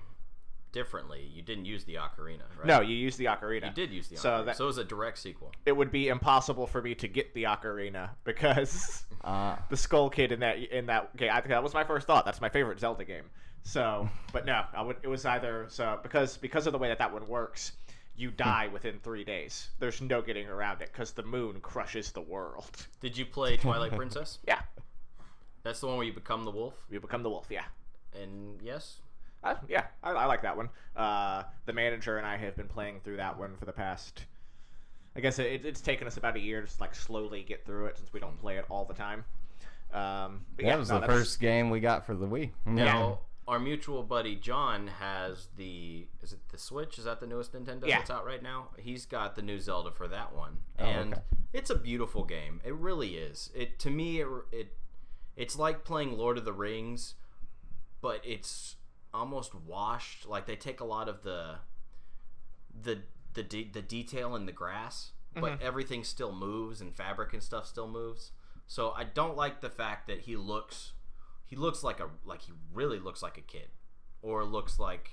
differently. You didn't use the ocarina, right? No, you used the ocarina. You did use the ocarina. So that- so it was a direct sequel. It would be impossible for me to get the ocarina because Uh, the Skull Kid in that in that game. I think that was my first thought. That's my favorite Zelda game. So, but no, I would. It was either so because because of the way that that one works, you die within three days. There's no getting around it because the moon crushes the world. Did you play Twilight Princess? Yeah, That's the one where you become the wolf. you become the wolf. Yeah. And yes, Uh, yeah, I, I like that one. Uh, the manager and I have been playing through that one for the past. I guess it, it's taken us about a year to just, like slowly get through it since we don't play it all the time. Um, but that yeah, was no, the that's- first game we got for the Wii. Now, our mutual buddy John has the is it the Switch? Is that the newest Nintendo Yeah. that's out right now? He's got the new Zelda for that one, Oh, and okay. it's a beautiful game. It really is. It to me it, it it's like playing Lord of the Rings, but it's almost washed. Like they take a lot of the the the de- the detail in the grass, but everything still moves and fabric and stuff still moves. So I don't like the fact that he looks he looks like a like he really looks like a kid or looks like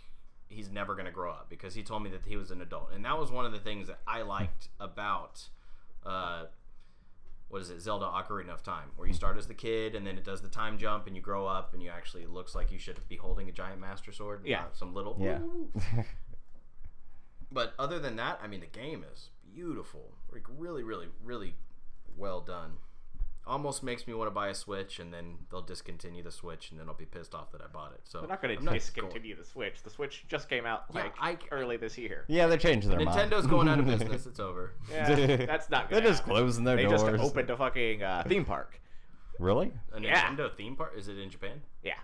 he's never going to grow up because he told me that he was an adult. And that was one of the things that I liked about uh what is it? Zelda Ocarina of Time, where you start as the kid and then it does the time jump and you grow up and you actually it looks like you should be holding a giant master sword. Yeah. not some little Yeah. But other than that, I mean, the game is beautiful. Like really, really, really well done. Almost makes me want to buy a Switch, and then they'll discontinue the Switch, and then I'll be pissed off that I bought it. So They're not going I'm to going- discontinue the Switch. The Switch just came out Yeah, like I- early this year. yeah, they changed their mind. Nintendo's going out of business. It's over. Yeah, that's not. They're Gonna just closing their They doors. They just opened a fucking uh, theme park. Really? A Yeah. Nintendo theme park? Is it in Japan? Yeah, Okay.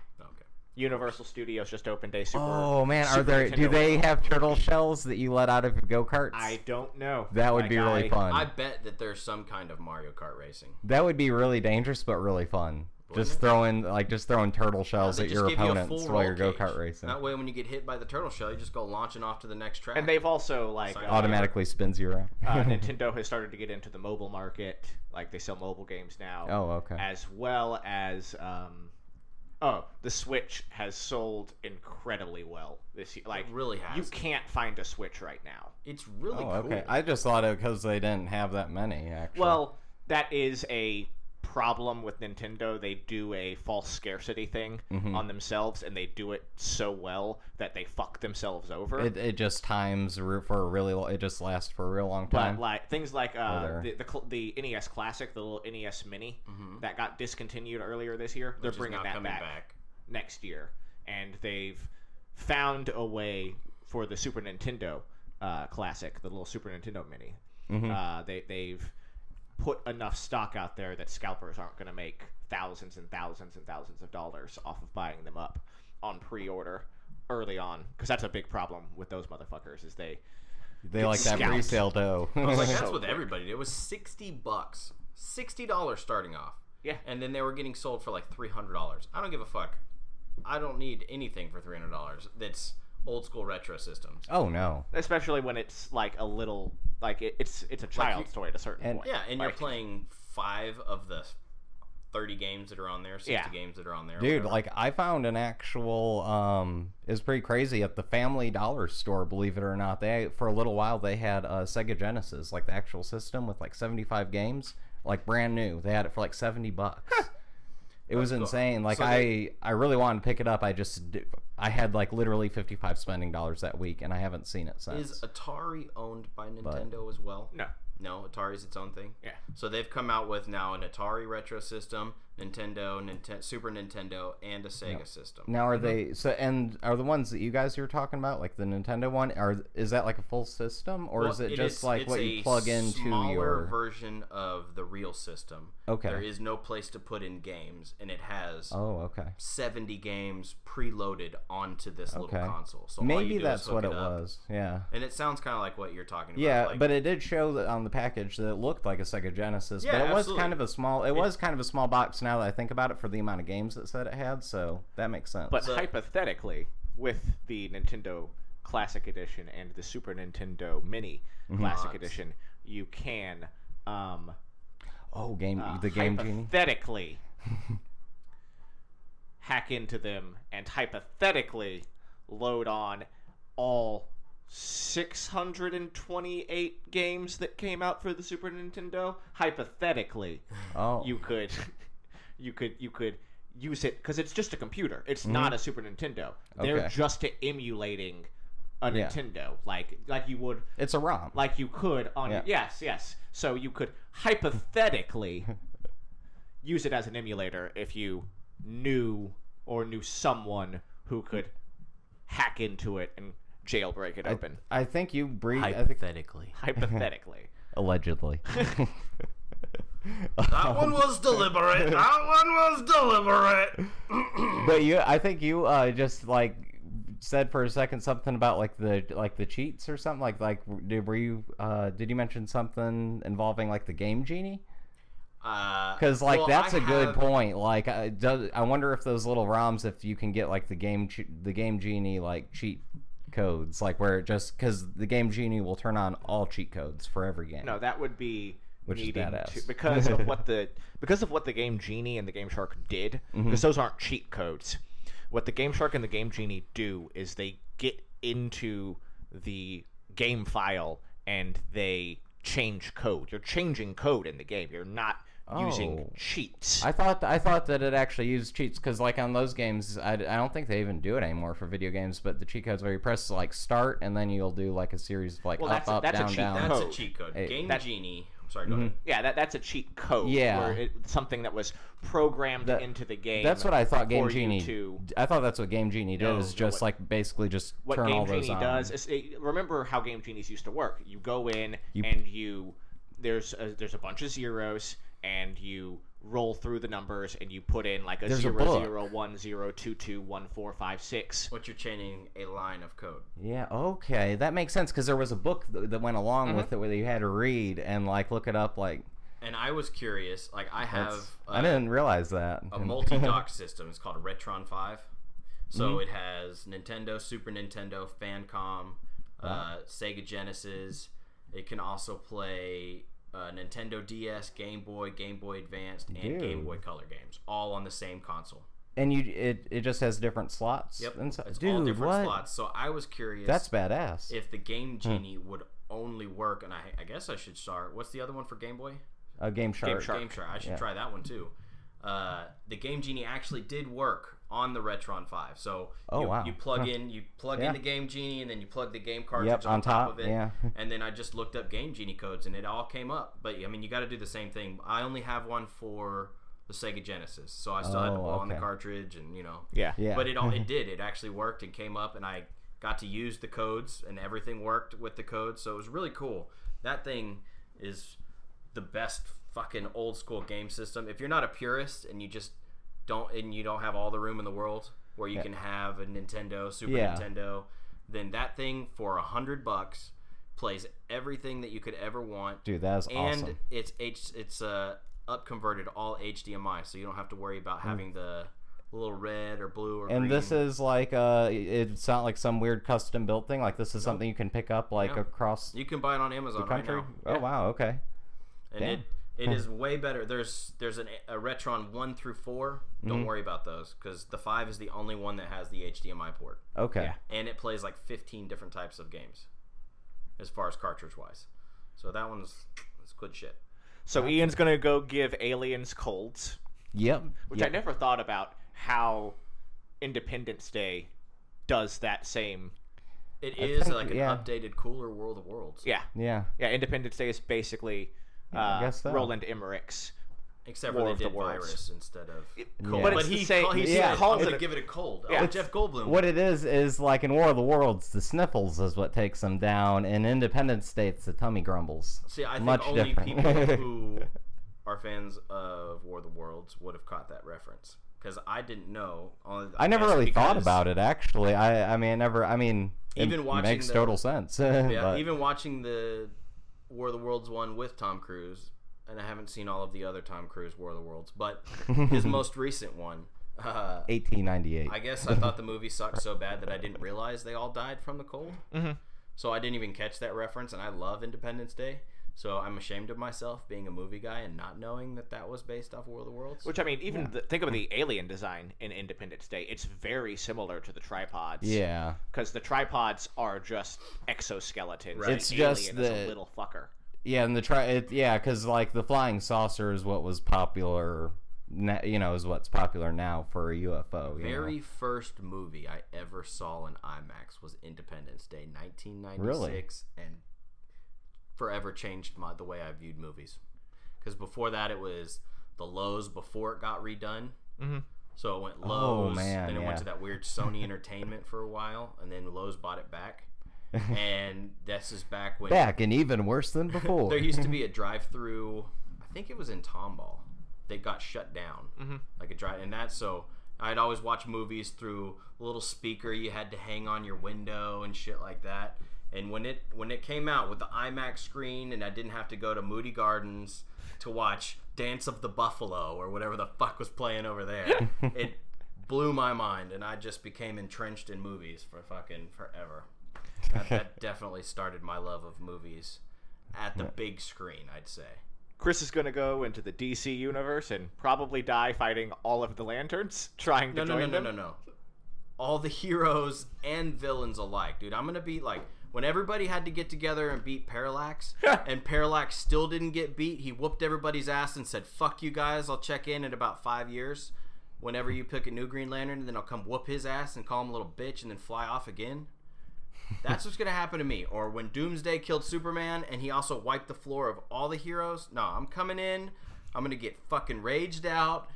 Universal Studios just opened a super. Oh man, are Super there? Do they World. have turtle shells that you let out of go karts? I don't know. That would Like, be really I- fun. I bet that there's some kind of Mario Kart racing. That would be really dangerous, but really fun. Wouldn't Just it? throwing like just throwing turtle shells They at your give you opponents while you're go kart racing. That way, when you get hit by the turtle shell, you just go launching off to the next track. And they've also like Sign uh. Automatically spins you around. uh, Nintendo has started to get into the mobile market. Like they sell mobile games now. oh, okay. as well as um, oh, the Switch has sold incredibly well this year. Like it really has. you can't find a Switch right now. It's really oh, cool. okay. I just thought it because they didn't have that many. Actually. Well, that is a problem with Nintendo. They do a false scarcity thing Mhm. on themselves, and they do it so well that they fuck themselves over. it, it just times for a really. lo- It just lasts for a real long time. but like things like uh, the, the the NES Classic, the little NES Mini that got discontinued earlier this year, they're Mm-hmm. Which is bringing that back. back. next year, and they've found a way for the Super Nintendo uh, Classic, the little Super Nintendo Mini. Mhm. Uh, they they've put enough stock out there that scalpers aren't going to make thousands and thousands and thousands of dollars off of buying them up on pre-order early on because that's a big problem with those motherfuckers is they they like that scalped. pre-sale dough. I was like, So that's with everybody. It was sixty bucks, sixty dollars starting off. Yeah. and then they were getting sold for like three hundred dollars. I don't give a fuck. I don't need anything for three hundred dollars. That's old school retro systems. oh no. especially when it's like a little like it, it's it's a child's toy at a certain and- point. Yeah, and you're playing five of the thirty games that are on there, sixty Yeah. games that are on there. Dude, whatever. like I found an actual um it's pretty crazy at the Family Dollar store, believe it or not. They for a little while they had a Sega Genesis, like the actual system with like 75 games, like brand new. They had it for like 70 bucks. It was That's cool. insane. Like So I they- I really wanted to pick it up. I just di- I had like literally 55 spending dollars that week and I haven't seen it since. is Atari owned by Nintendo as well? no. No, Atari's its own thing. Yeah. So they've come out with now an Atari retro system, Nintendo, Ninten- Super Nintendo, and a Sega system. now are mm-hmm. they so and are the ones that you guys are talking about like the Nintendo one are is that like a full system or Well, is it it just is- like what you plug into smaller your version of the real system. Okay. There is no place to put in games, and it has Oh, okay. 70 games preloaded onto this Okay. little console. So Maybe you do is that's what it up. was. Yeah. And it sounds kind of like what you're talking about. Yeah, like, but it did show that on the package that it looked like a Sega Genesis, Yeah, but it was kind of a small. It, was kind of a small box. Now that I think about it, for the amount of games it said it had, so that makes sense. But So- hypothetically, with the Nintendo Classic Edition and the Super Nintendo Mini Classic Mods. Edition, you can um, oh, game uh, the game genie. hypothetically hack into them and hypothetically load on all 628 games that came out for the Super Nintendo. Hypothetically, Oh, you could you could you could use it because it's just a computer it's mm-hmm. not a super nintendo they're just emulating a Yeah. nintendo like like you would it's a ROM. like you could on Yeah. yes yes so you could hypothetically use it as an emulator if you knew or knew someone who could hack into it and jailbreak it open I think you breathe. I think hypothetically. hypothetically allegedly. That one was deliberate. That one was deliberate. but you, I think you uh, just like said for a second something about like the like the cheats or something like like did were you uh, did you mention something involving like the game genie? Uh, Because like well, that's I a good have- point. Like, I, I wonder if those little ROMs, if you can get like the game the game genie like cheat codes, like where it just because the game genie will turn on all cheat codes for every game. No, that would be Which is badass. to because of what the because of what the Game Genie and the Game Shark did. Mm-hmm. Because those aren't cheat codes. What the Game Shark and the Game Genie do is they get into the game file and they change code. You're changing code in the game. You're not using Oh. cheats. I thought I thought that it actually used cheats because like on those games, I, I don't think they even do it anymore for video games. But the cheat codes where you press like start and then you'll do like a series of like Well, up that's a- up that's a down cheat down. That's a cheat code. Hey, Game that- Genie. Sorry, go mm-hmm. ahead. yeah, that, that's a cheat code. Yeah. where it, something that was programmed That- into the game. That's what I thought Game for you Genie. to I thought that's what Game Genie did. No, is just what- like basically just what turn all Game those Genie on. does is it, remember how Game Genies used to work. You go in You- and you there's a, there's a bunch of zeros and you roll through the numbers and you put in like a There's a zero book. zero one zero two two one four five six. What you're chaining a line of code. Yeah, okay, that makes sense because there was a book th- that went along Mm-hmm. with it where you had to read and like look it up. Like, And I was curious. Like I have. that's- uh, I didn't realize that. a multi-dock system. It's called Retron Five. So Mm-hmm. it has Nintendo, Super Nintendo, Famicom, uh, Sega Genesis. It can also play uh, Nintendo DS, Game Boy, Game Boy Advanced, and Game Boy Color games, all on the same console. and you, it, it just has different slots. Yep, and so- it's Dude, all different what? slots. So I was curious. That's badass. If the Game Hmm. Genie would only work, and I, I guess I should start. What's the other one for Game Boy? A Game Shark. Shark. Game Shark. I should Yeah. try that one too. Uh, the Game Genie actually did work on the Retron Five. So Oh, you, wow. you plug Huh. in, you plug Yeah. in the Game Genie, and then you plug the game cartridge Yep, on, on top, top, of it. yeah. and then I just looked up Game Genie codes, and it all came up. But I mean, you got to do the same thing. I only have one for the Sega Genesis, so I still had to Oh, blow on the cartridge, and you know. Yeah. Yeah. But it all it did. It actually worked and came up, and I got to use the codes, and everything worked with the codes. So it was really cool. That thing is the best fucking old school game system. If you're not a purist and you just don't and you don't have all the room in the world where you can have a Nintendo, Super Yeah. Nintendo, then that thing for a hundred bucks plays everything that you could ever want Dude, that is and awesome. it's H it's uh up converted all HDMI, so you don't have to worry about having the little red or blue or Hmm. And green. this is like uh, it's not like some weird custom built thing. Like this is something you can pick up like Yeah. across you can buy it on Amazon the country. right now. Oh wow, okay. and Damn. it it is way better. There's there's an, a Retron one through 4 do Mm-hmm. Don't worry about those because the five is the only one that has the HDMI port, Okay. Yeah. and it plays like 15 different types of games, as far as cartridge wise. So that one's it's good shit. So Ian's gonna go give aliens colds, Yep. which yep. I never thought about how Independence Day does that same. it is think- like an yeah. updated, cooler World of Worlds. Yeah, Yeah. yeah. Independence Day is basically I uh, guess so. Roland Emmerich's. Except War for of they the did Worlds. virus instead of Yeah. cold. But But, it's he, same- call, he yeah. said, calls I'm going it to give it a cold. Yeah. Oh, Jeff Goldblum. What it is is like in War of the Worlds, the sniffles is what takes them down. In Independence States, the tummy grumbles. See, I think Much only different. people who are fans of War of the Worlds would have caught that reference. because I didn't know. Only- I never guess really thought about it actually. I I mean, I never. I mean, it Even watching makes the- total sense. Yeah, but- even watching the War of the Worlds one with Tom Cruise, and I haven't seen all of the other Tom Cruise War of the Worlds, but his most recent one. Uh, 1898. I guess I thought the movie sucked so bad that I didn't realize they all died from the cold. Mhm. So I didn't even catch that reference, and I love Independence Day. So I'm ashamed of myself being a movie guy and not knowing that that was based off War of the Worlds. Which I mean, even the, think of the alien design in Independence Day. It's very similar to the tripods. yeah. Because the tripods are just exoskeletons. Right. It's the just alien is the- a little fucker. Yeah, and the try it, yeah, because like the flying saucer is what was popular, na- you know, is what's popular now for a UFO. You very know? first movie I ever saw in IMAX was Independence Day, 1996, and forever changed my the way I viewed movies. Because before that, it was the Loews before it got redone. Mm-hmm. So it went Oh, Loews, man, then it yeah. went to that weird Sony Entertainment for a while, and then Loews bought it back. And this is back when Back and even worse than before. there used to be a drive-through. I think it was in Tomball. That got shut down. Mhm. Like a drive, and that so I'd always watch movies through a little speaker you had to hang on your window and shit like that. And when it when it came out with the IMAX screen, and I didn't have to go to Moody Gardens to watch Dance of the Buffalo or whatever the fuck was playing over there, it blew my mind, and I just became entrenched in movies for fucking forever. That, that definitely started my love of movies at the big screen, I'd say. Chris is gonna go into the DC universe and probably die fighting all of the lanterns, trying to No, no, join no, no, them. no, no. All the heroes and villains alike, dude. I'm gonna be like when everybody had to get together and beat Parallax, and Parallax still didn't get beat. He whooped everybody's ass and said, "Fuck you guys. I'll check in in about five years. Whenever you pick a new Green Lantern, and then I'll come whoop his ass and call him a little bitch, and then fly off again." That's what's gonna happen to me. Or when Doomsday killed Superman and he also wiped the floor of all the heroes. No, I'm coming in. I'm gonna get fucking raged out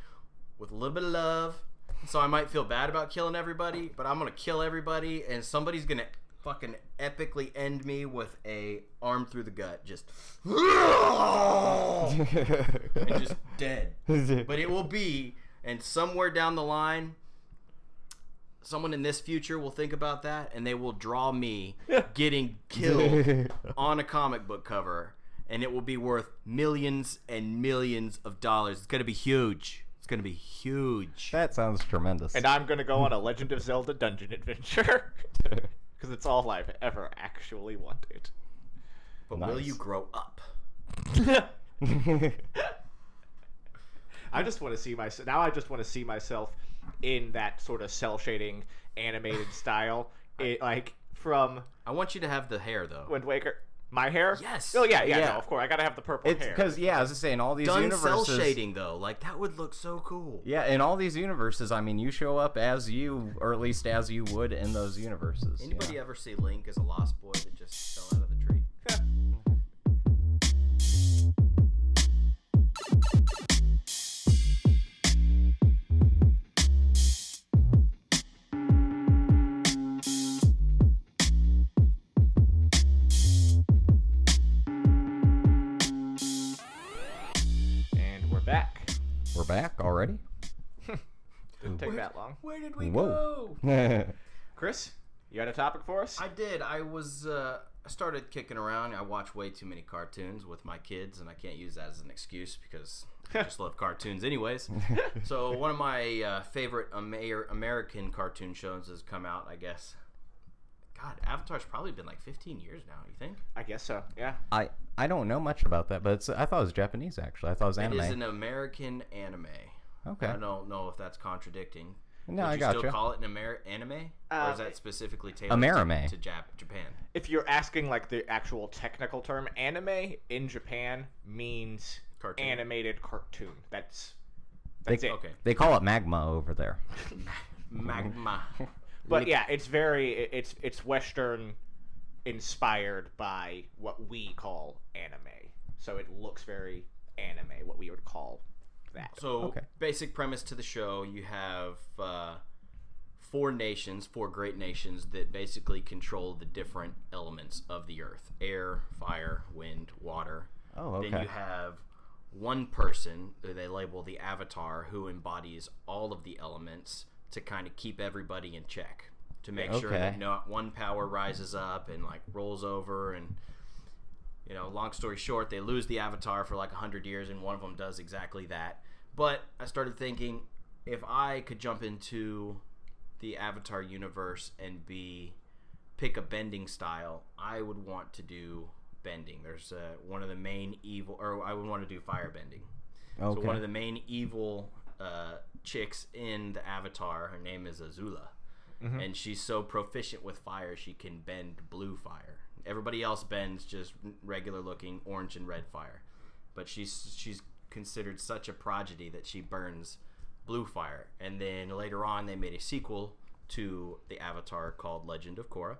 with a little bit of love. So I might feel bad about killing everybody, but I'm gonna kill everybody, and somebody's gonna fucking epically end me with a arm through the gut, just and just dead. But it will be, and somewhere down the line, someone in this future will think about that, and they will draw me getting killed on a comic book cover, and it will be worth millions and millions of dollars. It's gonna be huge. It's gonna be huge. that sounds tremendous. And I'm gonna go on a Legend of Zelda dungeon adventure because it's all I've ever actually wanted. But will you grow up? I just want to see myself now. I just want to see myself in that sort of cell shading animated style, it, like from I want you to have the hair though. Wind Waker. My hair? Yes. Oh yeah, yeah, Yeah. No, of course. I gotta have the purple it's hair. because yeah, as I say, in all these Done cell shading though, like that would look so cool. yeah, in all these universes, I mean, you show up as you, or at least as you would in those universes. Anybody know? ever see Link as a lost boy that just fell out of the We're back already. Didn't take that long. Where did we Whoa. go? Chris, you had a topic for us? I did. I was. Uh, I started kicking around. I watch way too many cartoons with my kids, and I can't use that as an excuse because I just love cartoons, anyways. so one of my uh, favorite Amer- American cartoon shows has come out. I guess. God, Avatar's probably been like 15 years now. You think? I guess so. Yeah. I I don't know much about that, but it's, I thought it was Japanese actually. I thought it was anime. It is an American anime. okay. I don't know if that's contradicting. No, Would I you got still you. call it an Amer- anime, or Uh, is that specifically tailored Amerime. to, to Jap- Japan? If you're asking like the actual technical term, anime in Japan means Cartoon. animated cartoon. That's They, that's it. Okay. they call it magma over there. Magma. But yeah, it's very it's it's Western inspired by what we call anime. So it looks very anime, what we would call that. So, Okay. basic premise to the show: you have uh, four nations, four great nations that basically control the different elements of the earth: air, fire, wind, water. Oh, okay. Then you have one person who they label the avatar who embodies all of the elements to kind of keep everybody in check to make sure that Okay. not one power rises up and like rolls over and you know long story short they lose the avatar for like 100 years and one of them does exactly that but i started thinking if i could jump into the avatar universe and be pick a bending style i would want to do bending there's uh, one of the main evil or i would want to do fire bending Okay. so one of the main evil uh, chicks in the Avatar, her name is Azula, and she's so proficient with fire she can bend blue fire. Everybody else bends just regular looking orange and red fire, but she's she's considered such a prodigy that she burns blue fire. And then later on, they made a sequel to the Avatar called Legend of Korra.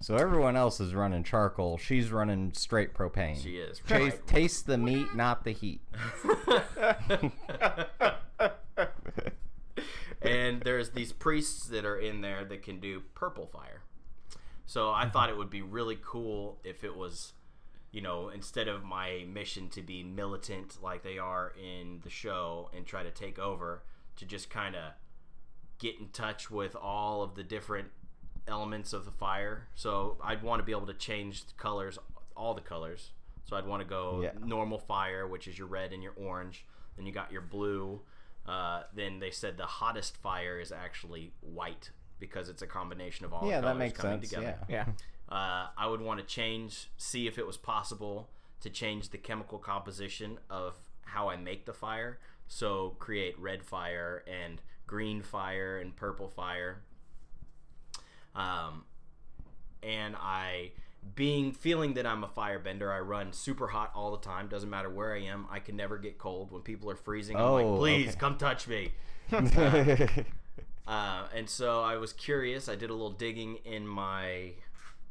so everyone else is running charcoal. She's running straight propane. She is Taste, taste the meat, not the heat. and there's these priests that are in there that can do purple fire. So I mm-hmm. thought it would be really cool if it was, you know, instead of my mission to be militant like they are in the show and try to take over, to just kind of get in touch with all of the different elements of the fire. So I'd want to be able to change the colors, all the colors. So I'd want to go Yeah. normal fire, which is your red and your orange. Then you got your blue. Uh, then they said the hottest fire is actually white because it's a combination of all yeah, the that colors makes coming sense. together. Yeah. Yeah. Uh, I would want to change, see if it was possible to change the chemical composition of how I make the fire. So create red fire and green fire and purple fire. Um, and I, being feeling that I'm a firebender, I run super hot all the time. Doesn't matter where I am. I can never get cold. When people are freezing, I'm Oh, like, please okay. come touch me. Uh, and so I was curious. I did a little digging in my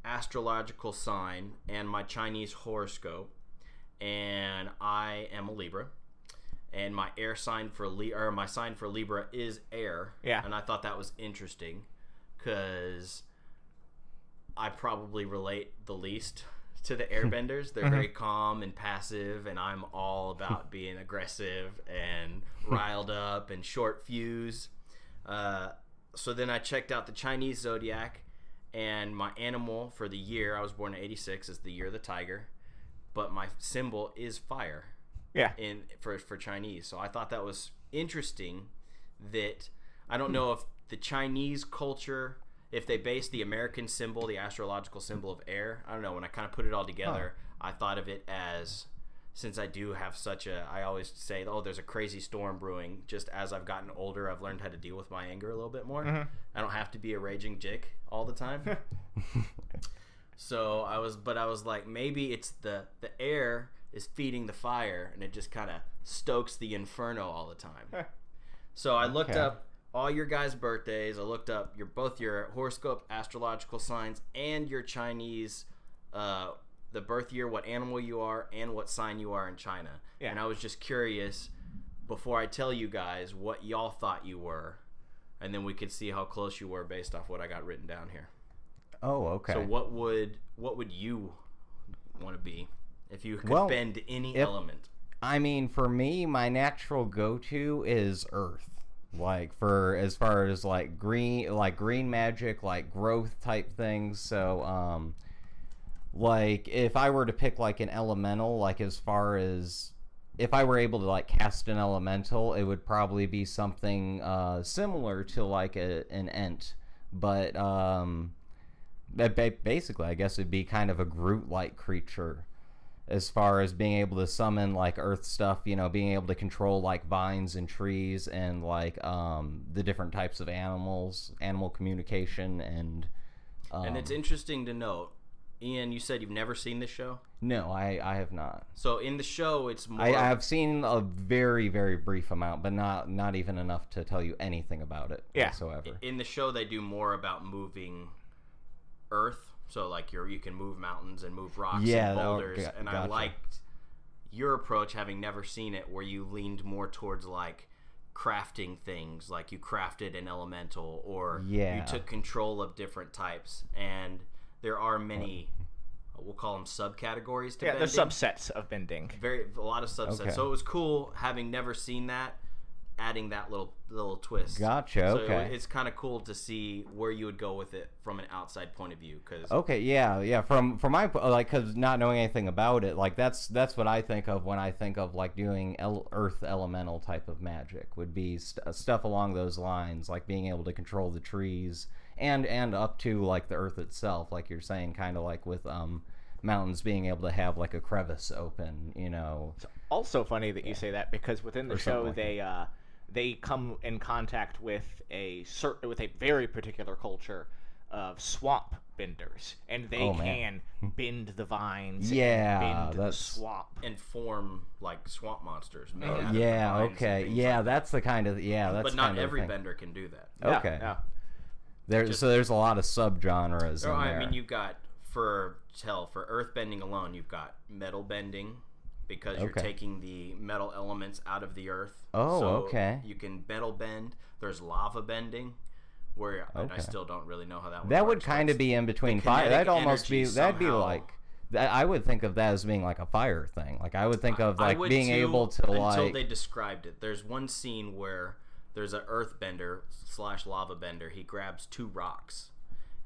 astrological sign and my Chinese horoscope, and I am a Libra. And my air sign for Li- or my sign for Libra is air. Yeah. And I thought that was interesting because I probably relate the least to the hmm. airbenders. They're uh-huh. very calm and passive, and I'm all about hmm. being aggressive and hmm. riled up and short fuse. Uh, so then I checked out the Chinese zodiac, and my animal for the year I was born in '86 is the year of the tiger, but my symbol is fire Yeah. in for for Chinese. So I thought that was interesting. That I don't know if the Chinese culture, if they base the American symbol, the astrological symbol of air. I don't know. When I kind of put it all together, I thought of it as since I do have such a, I always say, oh, there's a crazy storm brewing. Just as I've gotten older, I've learned how to deal with my anger a little bit more. Mm-hmm. I don't have to be a raging jick all the time. So I was, but I was like, maybe it's the the air is feeding the fire, and it just kind of stokes the inferno all the time. so I looked Okay. up all your guys' birthdays. I looked up your both your horoscope, astrological signs, and your Chinese, uh, the birth year, what animal you are, and what sign you are in China. Yeah. And I was just curious before I tell you guys what y'all thought you were, and then we could see how close you were based off what I got written down here. oh, okay. So what would what would you want to be if you could Well, bend any if- element? I mean, for me, my natural go-to is Earth. Like for as far as like green, like green magic, like growth type things. So, um, like if I were to pick like an elemental, like as far as if I were able to like cast an elemental, it would probably be something uh, similar to like a, an ent, but um, ba- ba- basically, I guess it'd be kind of a Groot-like creature as far as being able to summon like earth stuff you know being able to control like vines and trees and like um the different types of animals animal communication and um, and it's interesting to note, Ian. You said you've never seen this show. no i i have not So in the show, it's more. I, I have seen a very very brief amount but not not even enough to tell you anything about it Yeah. whatsoever in the show they do more about moving Earth. So like you're you can move mountains and move rocks Yeah, and that- boulders. ga- and I liked your approach, having never seen it, where you leaned more towards like crafting things, like you crafted an elemental, or Yeah. you took control of different types. And there are many. we'll call them subcategories to Yeah, bending. there's subsets of bending. very a lot of subsets. Okay. So it was cool having never seen that, adding that little little twist. Gotcha, So okay. it's kind of cool to see where you would go with it from an outside point of view because Okay, yeah, yeah. From from my like, cause not knowing anything about it, like that's that's what I think of when I think of like doing el- Earth elemental type of magic. Would be st- stuff along those lines, like being able to control the trees and and up to like the Earth itself, like you're saying, kind of like with um mountains being able to have like a crevice open, you know. It's also funny that you say that because within the Or show like they uh, they come in contact with a certain with a very particular culture of swamp benders, and they Oh, can hmm. bend the vines. Yeah, and bend that's- the swamp. and form like swamp monsters. Made oh, out Oh, Yeah, vines okay, yeah. like that. that's the kind of yeah. That's but not kind of every thing. bender can do that. Okay. yeah. There, Just- so there's a lot of subgenres Or, in I mean, you've got for tell for earth bending alone, you've got metal bending because you're taking the metal elements out of the earth. Oh, So okay. You can metal bend. There's lava bending, where and I still don't really know how that. One That would kind of be in between fire. That'd almost be energy that'd be like that. I would think of that as being like a fire thing. Like I would think of like being too, able to until like. they described it. There's one scene where there's an earth bender slash lava bender. He grabs two rocks,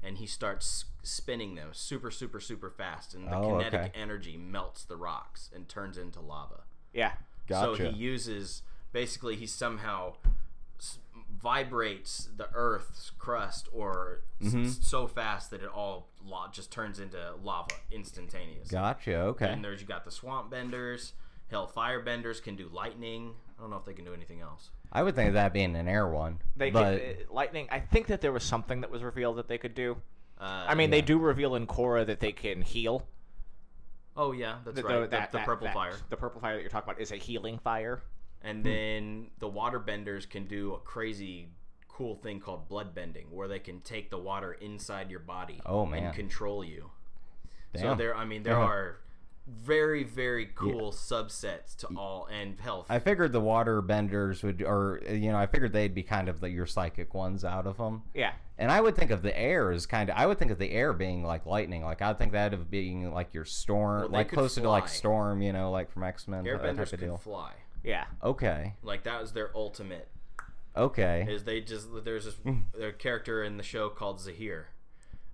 and he starts spinning them super super super fast, and the Oh, kinetic okay. energy melts the rocks and turns into lava. Yeah. Gotcha. So he uses basically he somehow vibrates the Earth's crust or Mm-hmm. so fast that it all lo- just turns into lava instantaneous. Gotcha. Okay. And there's you got the swamp benders. Hell, fire benders can do lightning. I don't know if they can do anything else. I would think of that being an air one. They but could, uh, lightning. I think that there was something that was revealed that they could do. Uh, I mean, they do reveal in Korra that they can heal. oh yeah, that's The- right. the- that- the, the purple that- fire. The purple fire that you're talking about is a healing fire. And then the water benders can do a crazy cool thing called blood bending, where they can take the water inside your body Oh, man. and control you. Damn. So there, I mean, there Uh-huh. are very, very cool subsets to all and health. I figured the water benders would, or you know, I figured they'd be kind of the, your psychic ones out of them. Yeah. And I would think of the air as kind of. I would think of the air being like lightning. Like I'd think that of being like your storm, Well, like could closer to like storm. You know, like from X Men. That Airbenders type of can deal. fly. Yeah. Okay. Like that was their ultimate. Okay. Is they just there's this hmm. their character in the show called Zahir,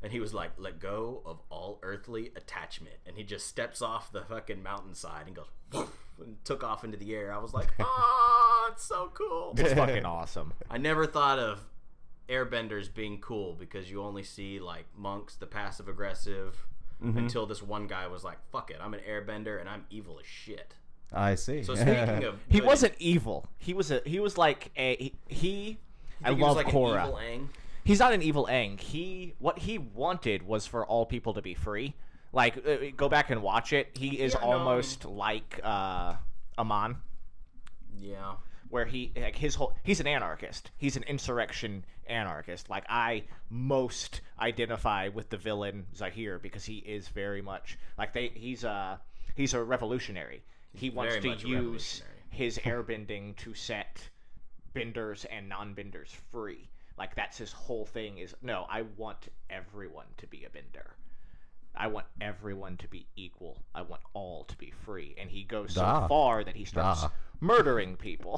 and he was like, "Let go of all earthly attachment," and he just steps off the fucking mountainside and goes "Woof," and took off into the air. I was like, "Oh, it's so cool." It's fucking awesome. I never thought of airbenders being cool because you only see like monks, the passive aggressive, Mm-hmm. until this one guy was like, "Fuck it, I'm an airbender and I'm evil as shit." I see. So speaking of, He wasn't evil. He was a. He was like a. He. he I love like Korra. He's not an evil Aang. He what he wanted was for all people to be free. Like uh, go back and watch it. He is Yeah, no, almost like uh, Amon, Yeah. where he like his whole. He's an anarchist. He's an insurrection anarchist. Like I most identify with the villain Zahir because he is very much like they. He's a he's a revolutionary. He wants very to use his airbending to set benders and non-benders free. Like that's his whole thing is no, I want everyone to be a bender. I want everyone to be equal. I want all to be free. And he goes so Da. far that he starts Da. murdering people.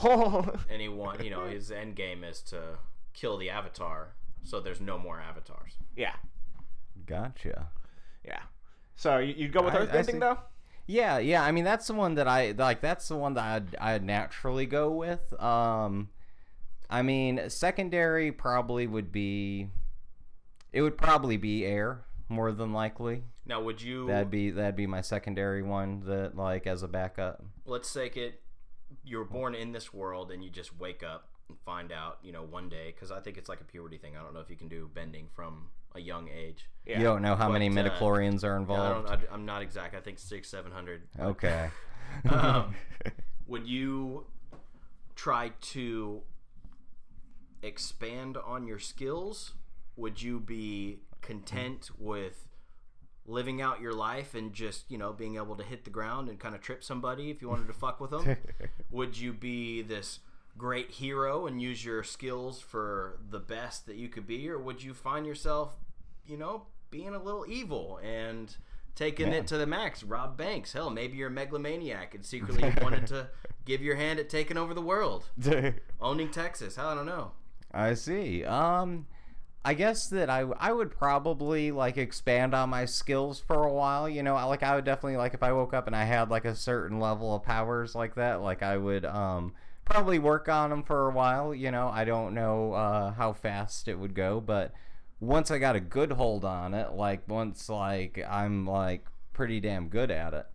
and he want you know his end game is to kill the avatar so there's no more avatars yeah, Gotcha. yeah. So you, you'd go with I- I earthbending though? Yeah, yeah. I mean, that's the one that I like. That's the one that I'd, I'd naturally go with. Um, I mean, secondary probably would be. It would probably be air more than likely. now would you That'd be that'd be my secondary one that like as a backup. let's take it you were born in this world and you just wake up and find out you know one day because i think it's like a puberty thing i don't know if you can do bending from a young age Yeah. You don't know how many But, uh, midi-chlorians are I involved. don't, I, i'm not exact i think six seven hundred Okay. um, would you try to expand on your skills? Would you be content with living out your life and just, you know, being able to hit the ground and kind of trip somebody if you wanted to fuck with them? would you be this great hero and use your skills for the best that you could be or would you find yourself, you know, being a little evil and taking Yeah. it to the max. Rob Banks. Hell, maybe you're a megalomaniac and secretly wanted to give your hand at taking over the world, owning Texas. Hell, I don't know. I see. Um, I guess that I I would probably like expand on my skills for a while. You know, like I would definitely like if I woke up and I had like a certain level of powers like that, like I would um probably work on them for a while. You know, I don't know uh, how fast it would go, but once I got a good hold on it, like once like I'm like pretty damn good at it,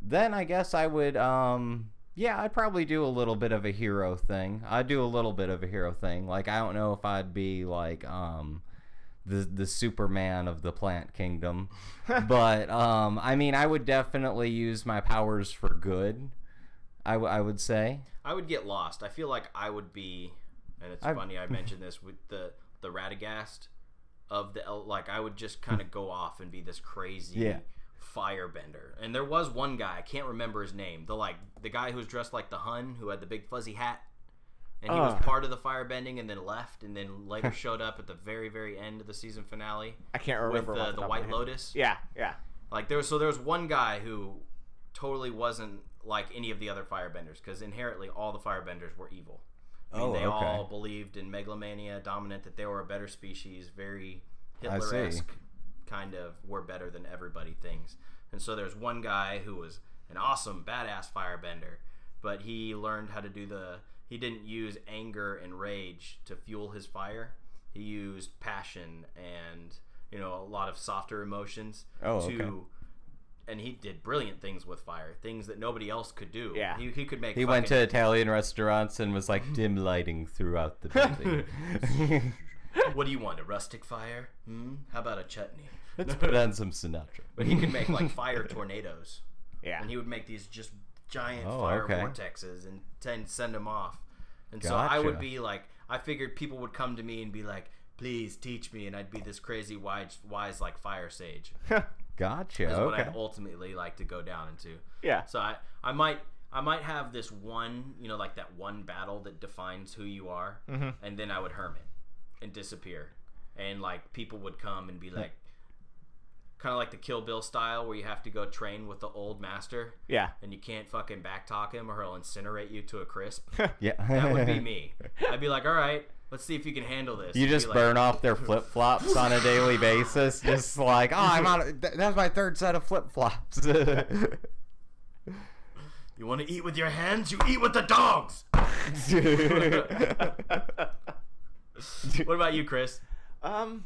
then I guess I would um yeah, I'd probably do a little bit of a hero thing. I'd do a little bit of a hero thing. Like I don't know if I'd be like um the the Superman of the plant kingdom. but um I mean, I would definitely use my powers for good. I, w- I would say. I would get lost. I feel like I would be, and it's I've- funny I mentioned this with the the Radagast of the like I would just kind of go off and be this crazy Yeah. Firebender. And there was one guy I can't remember his name. The like the guy who was dressed like the Hun who had the big fuzzy hat. And he was Ah. part of the firebending and then left and then later showed up at the very very end of the season finale I can't with remember the, the White. Lotus. Yeah, yeah. Like there was so there was one guy who totally wasn't like any of the other firebenders because inherently all the firebenders were evil. I mean, Oh, they okay. all believed in megalomania, dominant, that they were a better species, very Hitler-esque, kind of were better than everybody things. And so there's one guy who was an awesome, badass firebender, but he learned how to do the. He didn't use anger and rage to fuel his fire. He used passion and you know a lot of softer emotions Oh, to okay. and he did brilliant things with fire, things that nobody else could do. Yeah. he, he could make. He went to Italian restaurants and was like dim lighting throughout the building. What do you want? A rustic fire? Hmm? How about a chutney? Let's put on some Sinatra. But he could make like fire tornadoes, Yeah. and he would make these just giant Oh, fire okay. vortexes and then send them off. And so I would be like, I figured people would come to me and be like, "Please teach me," and I'd be this crazy wise, wise like fire sage. Gotcha. Is what Okay. I'd ultimately like to go down into. yeah. So I, I might I might have this one, you know, like that one battle that defines who you are, Mm-hmm. and then I would hermit and disappear, and like people would come and be like, kind of like the Kill Bill style, where you have to go train with the old master, Yeah. and you can't fucking backtalk him or he'll incinerate you to a crisp. Yeah. That would be me. I'd be like, all right, let's see if you can handle this. You just like, burn off their flip flops on a daily basis, just like, oh, I'm on. Th- that's my third set of flip flops. You want to eat with your hands? You eat with the dogs. what about you, Chris? Um,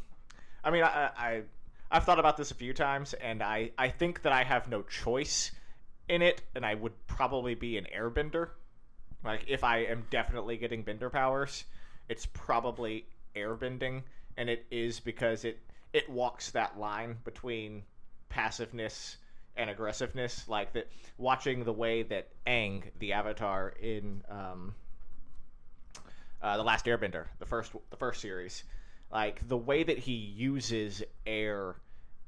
I mean, I, I I've thought about this a few times, and I I think that I have no choice in it, and I would probably be an airbender. Like if I am definitely getting bender powers, it's probably airbending, and it is because it it walks that line between passiveness and aggressiveness. Like that, watching the way that Aang, the Avatar in um, uh, the Last Airbender, the first the first series, like the way that he uses air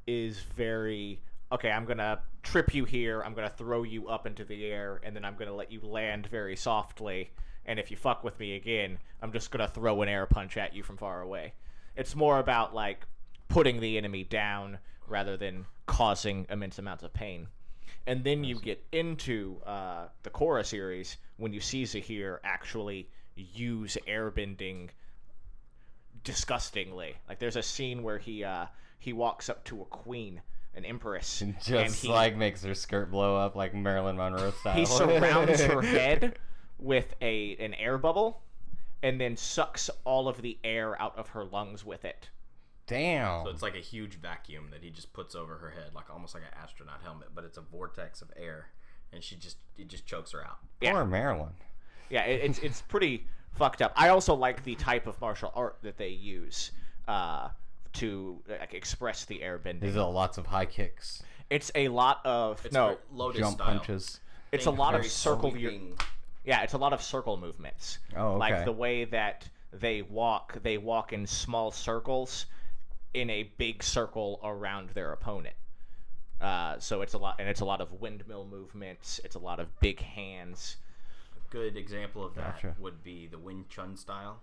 is very okay. I'm gonna trip you here. I'm gonna throw you up into the air, and then I'm gonna let you land very softly. And if you fuck with me again, I'm just gonna throw an air punch at you from far away. It's more about like putting the enemy down rather than causing immense amounts of pain. And then you get into uh, the Korra series when you see Zahir actually use airbending disgustingly. Like there's a scene where he uh, he walks up to a queen, an empress, and just he, like makes her skirt blow up like Marilyn Monroe style. he surrounds her head with a an air bubble, and then sucks all of the air out of her lungs with it. Damn. So it's like a huge vacuum that he just puts over her head, like almost like an astronaut helmet, but it's a vortex of air, and she just it just chokes her out. Yeah. Poor Marilyn. Yeah, it, it's it's pretty fucked up. I also like the type of martial art that they use uh, to like express the airbending. There's are lots of high kicks, It's a lot of It's no, very Lotus jump style. punches. it's a lot of circle. Sweeping. yeah, it's a lot of circle movements. Oh, okay. Like the way that they walk, they walk in small circles in a big circle around their opponent. Uh, so it's a lot, and it's a lot of windmill movements. It's a lot of big hands. Good example of that Gotcha. would be the Wing Chun style.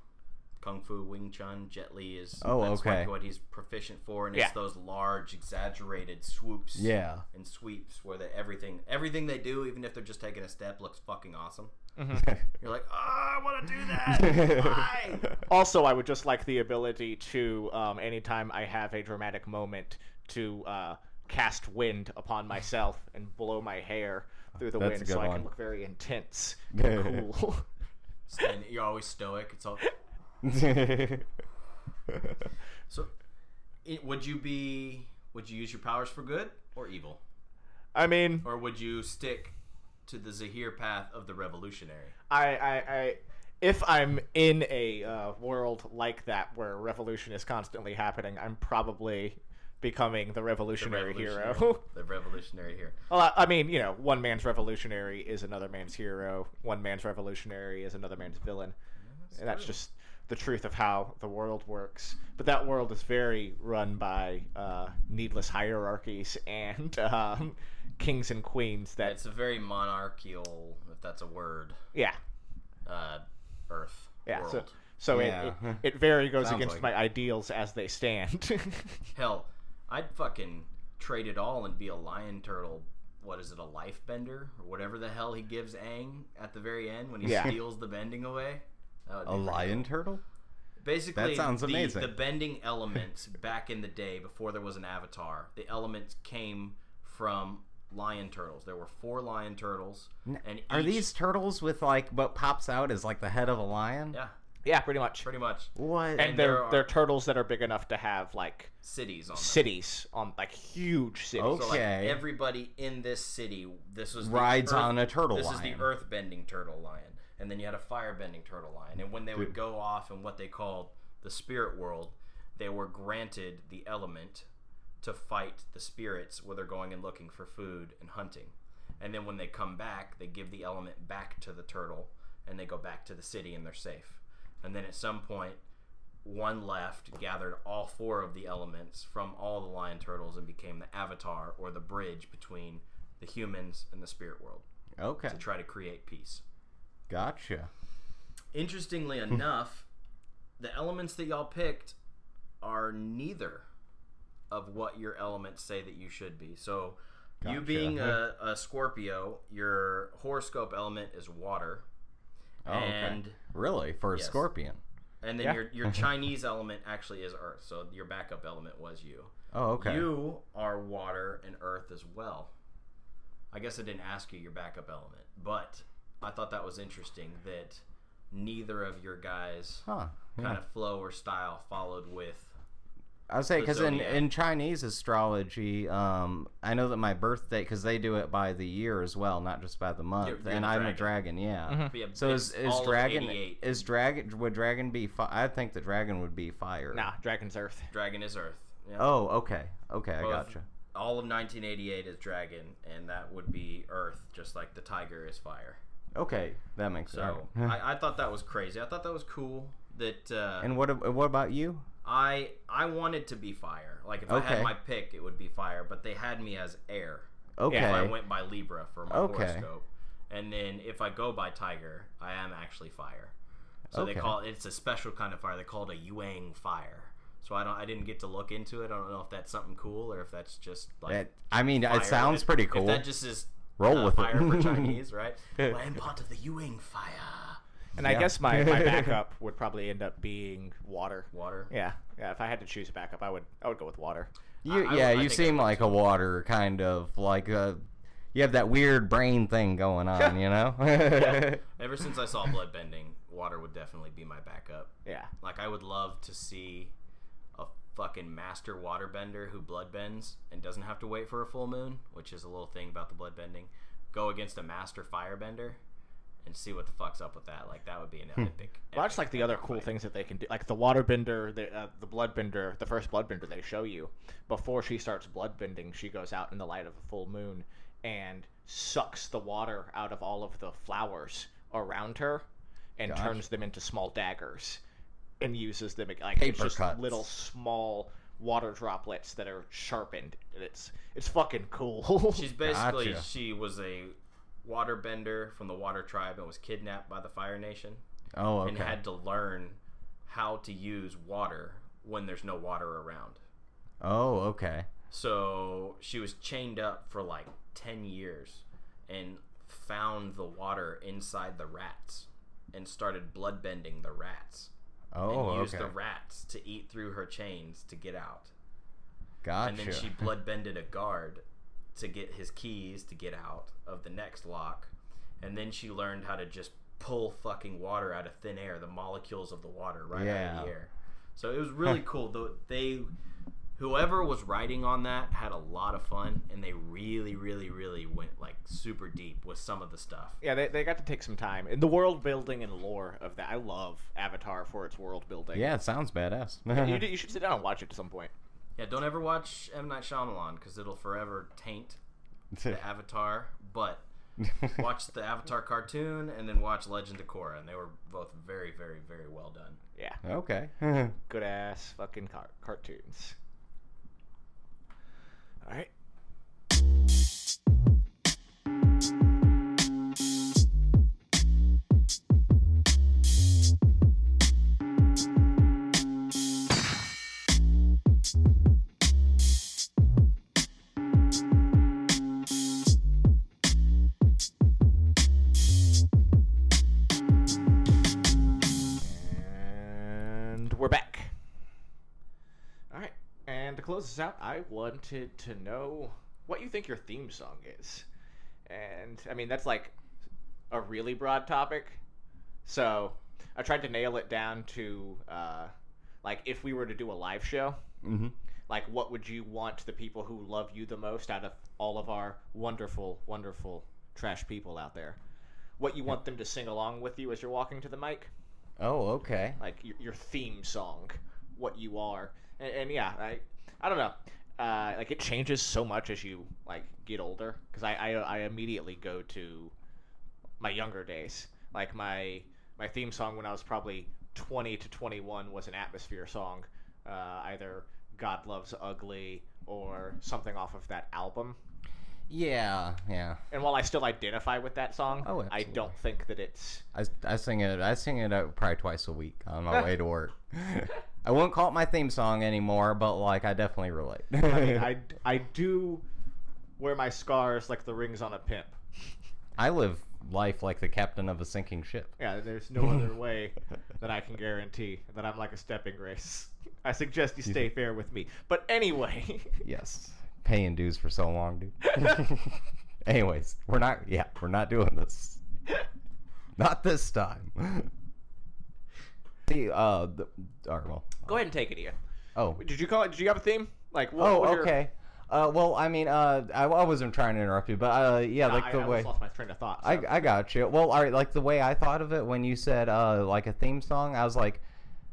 Kung Fu, Wing Chun. Jet Li is Oh, that's okay. what he's proficient for, and Yeah. it's those large, exaggerated swoops. Yeah. and sweeps where they, everything everything they do, even if they're just taking a step, looks fucking awesome. You're like, oh, I want to do that. Why? Also, I would just like the ability to, um, anytime I have a dramatic moment, to uh, cast wind upon myself and blow my hair through the That's a wind good so I one. can look very intense and cool. and you're always stoic. It's all. So, it, would you be? Would you use your powers for good or evil, I mean, or would you stick to the Zahir path of the revolutionary? I, I, I if I'm in a uh, world like that where revolution is constantly happening, I'm probably becoming the The revolutionary, revolutionary- hero. the revolutionary hero. well, I, I mean, you know, one man's revolutionary is another man's hero. One man's revolutionary is another man's villain. and that's true. just the truth of how the world works. But that world is very run by uh, needless hierarchies and um, kings and queens. That It's a very monarchical, if that's a word, yeah, uh, Earth yeah. world. So, so Yeah. it, it it very goes Sounds against like my ideals as they stand. Hell, I'd fucking trade it all and be a lion turtle. What is it, a life bender or whatever the hell he gives Aang at the very end when he Yeah. steals the bending away? That would be A lion turtle? Basically, That sounds the- amazing. The, bending elements back in the day, before there was an avatar, the elements came from lion turtles. There were four lion turtles, and Are each- these turtles with like what pops out is like the head of a lion? yeah, yeah, pretty much. pretty much What? and and they're there are- they're turtles that are big enough to have like cities on them. cities on like huge cities. So like Okay. everybody in this city, this was the Rides earth- on a turtle This lion. is the earth bending turtle lion, and then you had a fire bending turtle lion. And when they would go off in what they called the spirit world, they were granted the element to fight the spirits where they're going and looking for food and hunting. And then when they come back, they give the element back to the turtle, and they go back to the city and they're safe. And then at some point, one left, gathered all four of the elements from all the lion turtles, and became the avatar or the bridge between the humans and the spirit world okay. to try to create peace. Gotcha. Interestingly hmm. enough, the elements that y'all picked are neither of what your elements say that you should be. So, you being a, a Scorpio, your horoscope element is water. Oh, okay. and Really? For a Yes. scorpion? and then Yeah. your your Chinese element actually is earth. So your backup element was you. Oh, okay. You are water and earth as well. I guess I didn't ask you your backup element, but I thought that was interesting that neither of your guys Huh. Yeah. kind of flow or style followed with I would say because in, in Chinese astrology, um, I know that my birthday because they do it by the year as well, not just by the month. You're- you're and the I'm a dragon. dragon, yeah. Mhm. be a So is is dragon is dragon would dragon be? Fi- I think the dragon would be fire. nah, Dragon's Earth. dragon is earth. Yeah. Oh, okay, okay, I gotcha. All of 1988 is dragon, and that would be earth, just like the tiger is fire. Okay, that makes So sense. I, I thought that was crazy. I thought that was cool. That uh, and what what about you? I I wanted to be fire. Like if I Okay. had my pick, it would be fire. But they had me as air. Okay, If I went by Libra for my Okay. horoscope, and then if I go by Tiger, I am actually fire. So they call it's a special kind of fire. They call it a Yuang fire. So I don't I didn't get to look into it. I don't know if that's something cool or if that's just like It- I mean, fire. it sounds If- pretty If cool. that just is Roll uh, with it. fire for Chinese, right? am part of the Yuang fire. And I Yeah. guess my, my backup would probably end up being water. Water. Yeah, yeah. If I had to choose a backup, I would I would go with water. You, I- I- yeah, I you think I seem would like a water kind of like a. You have that weird brain thing going on, you know. Ever since I saw bloodbending, water would definitely be my backup. Yeah. Like I would love to see a fucking master waterbender who bloodbends and doesn't have to wait for a full moon, which is a little thing about the bloodbending. Go against a master firebender and see what the fuck's up with that. Like that would be an epic. Well, that's like the other cool fight. things that they can do, like the waterbender, the uh, the bloodbender, the first bloodbender they show you before she starts bloodbending. She goes out in the light of a full moon and sucks the water out of all of the flowers around her and Gosh. turns them into small daggers and uses them like it's Paper just cuts. little small water droplets that are sharpened. And it's it's fucking cool. She's basically Gotcha. she was a waterbender from the Water Tribe and was kidnapped by the Fire Nation oh, okay. and had to learn how to use water when there's no water around. Oh, okay. So she was chained up for like 10 years and found the water inside the rats and started bloodbending the rats. Oh, and used okay. the rats to eat through her chains to get out. Gotcha. And then she bloodbended a guard to get his keys to get out of the next lock. And then she learned how to just pull fucking water out of thin air, the molecules of the water right out Yeah. of the air. So it was really cool. Though they whoever was writing on that had a lot of fun and they really, really, really went like super deep with some of the stuff. Yeah, they, they got to take some time. And the world building and lore of that. I love Avatar for its world building. yeah, it sounds badass. You, you should sit down and watch it at some point. Yeah, don't ever watch M Night Shyamalan because it'll forever taint the Avatar. But watch the Avatar cartoon and then watch Legend of Korra, and they were both very, very, very well done. Yeah. okay. Good ass fucking car- cartoons. All right. Close this out, I wanted to know what you think your theme song is. And I mean, that's like a really broad topic. So I tried to nail it down to uh, like if we were to do a live show, hmm like what would you want the people who love you the most out of all of our wonderful, wonderful trash people out there? What you want them to sing along with you as you're walking to the mic? Oh, okay. like your, your theme song, what you are, and, and yeah, I I don't know, uh, like it changes so much as you like get older. Because I, I I immediately go to my younger days, like my my theme song when I was probably twenty to twenty one was an atmosphere song, uh, either God Loves Ugly or something off of that album. Yeah, yeah. And while I still identify with that song, Oh, I absolutely. don't think that it's I, I sing it. I sing it probably twice a week on my way to work. I won't call it my theme song anymore, but like I definitely relate. I mean, I, I do wear my scars like the rings on a pimp. I live life like the captain of a sinking ship. Yeah, there's no other way that I can guarantee that I'm like a stepping grace. I suggest you stay fair with me. But anyway, Yes, paying dues for so long, dude. Anyways, we're not. Yeah, we're not doing this. Not this time. See, uh, the, all right, well, go ahead and take it, Ian. oh, Did you call it? Did you have a theme? Like, what oh, was your- okay. Uh, well, I mean, uh, I, I wasn't trying to interrupt you, but uh, yeah, like I, the I way. lost my train of thought. I, I got you. Well, all right, like the way I thought of it when you said uh, like a theme song, I was like,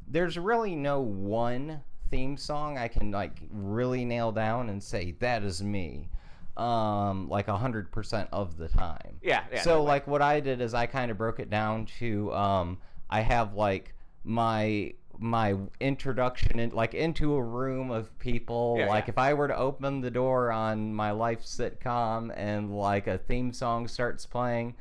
there's really no one theme song I can like really nail down and say that is me, um, like a hundred percent of the time. yeah, yeah. so no like what I did is I kind of broke it down to um, I have like my my introduction in, like into a room of people Yeah, like yeah. if i were to open the door on my life sitcom and like a theme song starts playing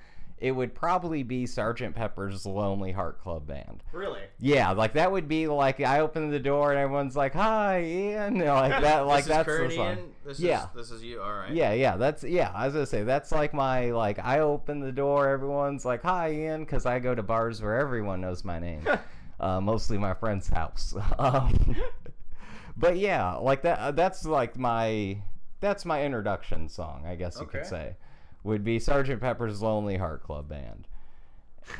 it would probably be sergeant pepper's lonely heart club band really, yeah like that would be like i open the door and everyone's like hi ian like that like this that's Kurt the song Ian? This Yeah. is this is you. All right. yeah, yeah, that's yeah. I was gonna say that's like my like I open the door, everyone's like hi Ian, because I go to bars where everyone knows my name, uh, mostly my friend's house. Um, but yeah, like that. Uh, that's like my that's my introduction song, I guess you could say, would be Sergeant Pepper's Lonely Heart Club Band,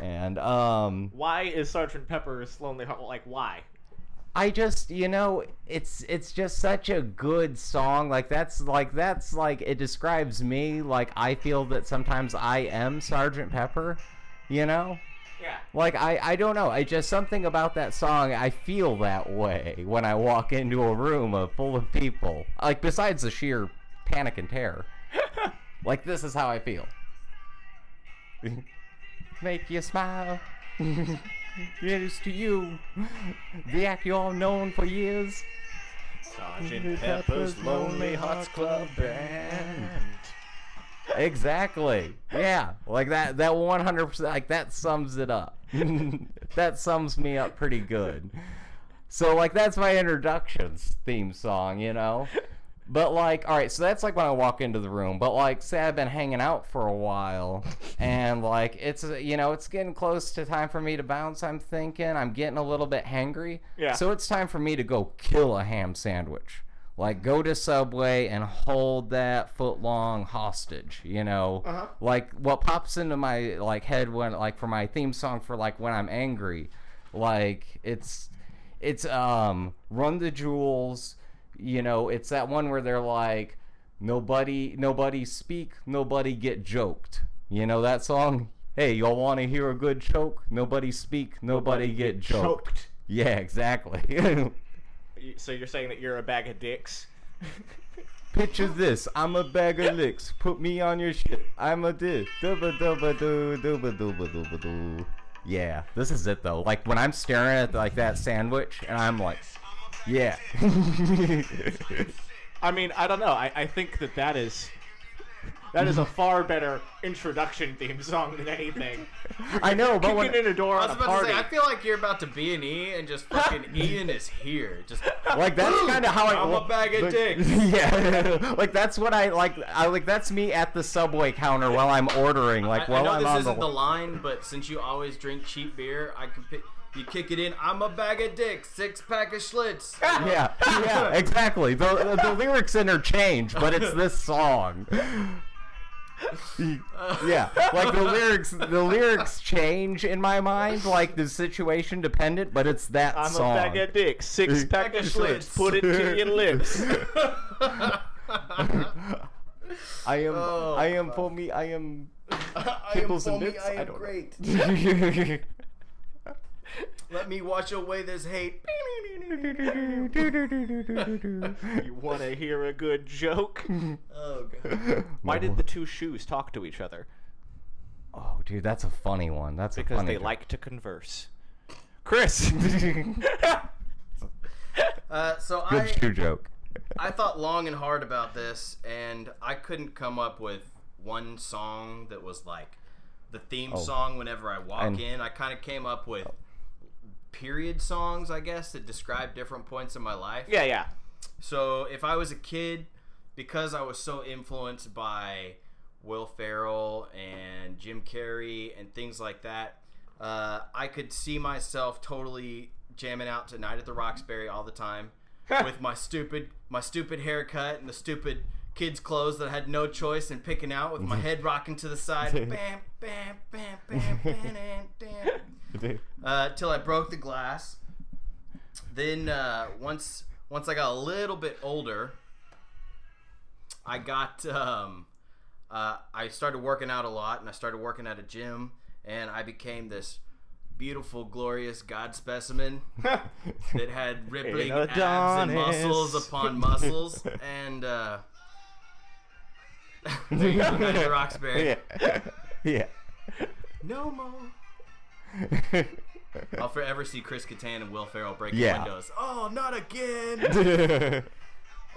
and um, why is Sergeant Pepper's Lonely Heart? Like, why? I just, you know, it's it's just such a good song. Like that's like that's like it describes me. Like I feel that sometimes I am Sergeant Pepper, you know? Yeah. Like I I don't know. I just something about that song. I feel that way when I walk into a room of full of people. Like besides the sheer panic and terror. like this is how I feel. Make you smile. Here's to you, the act you're known for years. Sergeant Pepper's Lonely Hearts Club Band. Exactly. Yeah, like that. That one hundred percent. Like that sums it up. that sums me up pretty good. So like that's my introductions theme song, you know. But like, all right, so that's like when I walk into the room. But like, say I've been hanging out for a while, and like it's you know it's getting close to time for me to bounce. I'm thinking I'm getting a little bit hangry. Yeah. So it's time for me to go kill a ham sandwich. Like go to Subway and hold that foot long hostage. You know. Uh-huh. Like what pops into my like head when like for my theme song for like when I'm angry, like it's it's um Run the Jewels you know it's that one where they're like nobody nobody speak nobody get joked. You know that song? Hey y'all want to hear a good joke? Nobody speak nobody, get, joked. choked. yeah exactly. So you're saying that you're a bag of dicks? picture this i'm a bag of licks. Put me on your shit. I'm a dick dooba dooba doo dooba dooba dooba doo yeah this is it though. Like when i'm staring at like that sandwich and i'm like yeah I mean, I don't know. I, I think that that is that is a far better introduction theme song than anything. i know but when, in a door I on was a about party. to say, I feel like you're about to be an E and just fucking Ian is here. Just like that's kind of how I. I'm a bag of like- dicks. Yeah, like that's what I like. I like that's me at the subway counter while I'm ordering. Like I, while I know I'm this on isn't the. the line, but since you always drink cheap beer, I can pick. You kick it in. I'm a bag of dicks, six pack of Schlitz. yeah, yeah, exactly. The, the, the lyrics interchange, but it's this song. yeah, like the lyrics, the lyrics change in my mind, like the situation dependent, but it's that I'm song. a bag of dicks, six pack of Schlitz, put it to your lips. I am, Oh, I am for me, I am. I Pickles and foamy, bits? I I am don't know. great. Let me wash away this hate. You want to hear a good joke? Oh god. Why did the two shoes talk to each other? Oh, dude, that's a funny one. That's a Because funny they joke. like to converse. Chris. Uh, so Good I shoe joke. I thought long and hard about this, and I couldn't come up with one song that was like the theme Oh. song whenever I walk And- in. I kind of came up with period songs, I guess, that describe different points in my life. yeah, yeah. So if I was a kid, because I was so influenced by Will Ferrell and Jim Carrey and things like that, uh, I could see myself totally jamming out to Night at the Roxbury all the time with my stupid my stupid haircut and the stupid kids' clothes that I had no choice in picking out with my head rocking to the side. bam, bam, bam, bam, bam, bam, bam uh, till I broke the glass. Then uh, once once I got a little bit older, I got um, uh, I started working out a lot, and I started working at a gym, and I became this beautiful, glorious God specimen that had rippling abs and muscles upon muscles, and uh, there you go, Night at the Roxbury. yeah. yeah. No more. I'll forever see Chris Kattan and Will Ferrell breaking Yeah. windows. Oh, not again!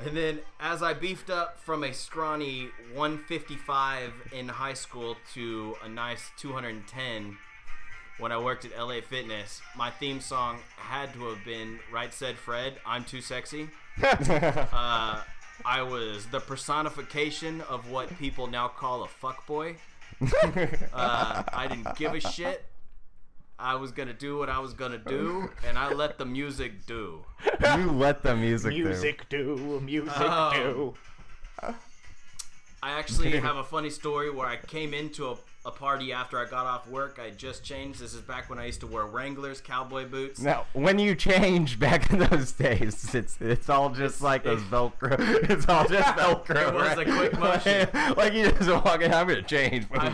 and then, as I beefed up from a scrawny 155 in high school to a nice 210 when I worked at LA Fitness, my theme song had to have been Right Said Fred, I'm Too Sexy. Uh, I was the personification of what people now call a fuckboy. Uh, I didn't give a shit. I was gonna do what I was gonna do, and I let the music do. you let the music. do. Music do, music Um, do. I actually have a funny story where I came into a, a party after I got off work. I just changed. This is back when I used to wear Wranglers, cowboy boots. Now, when you change back in those days, it's it's all just like those Velcro. It's all just Velcro. It was a quick motion. like you just walk in. I'm gonna change. I,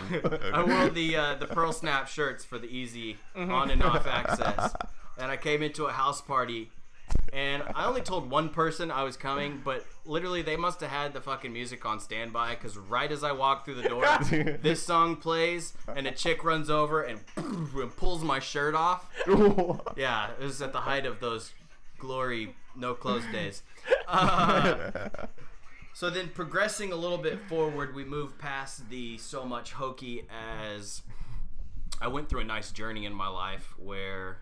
I wore the uh, the pearl snap shirts for the easy on and off access, and I came into a house party, and I only told one person I was coming, but literally they must have had the fucking music on standby because right as I walk through the door, this song plays, and a chick runs over and, and pulls my shirt off. Yeah, it was at the height of those glory no clothes days. Uh, so then progressing a little bit forward, we move past the so much hokey as I went through a nice journey in my life where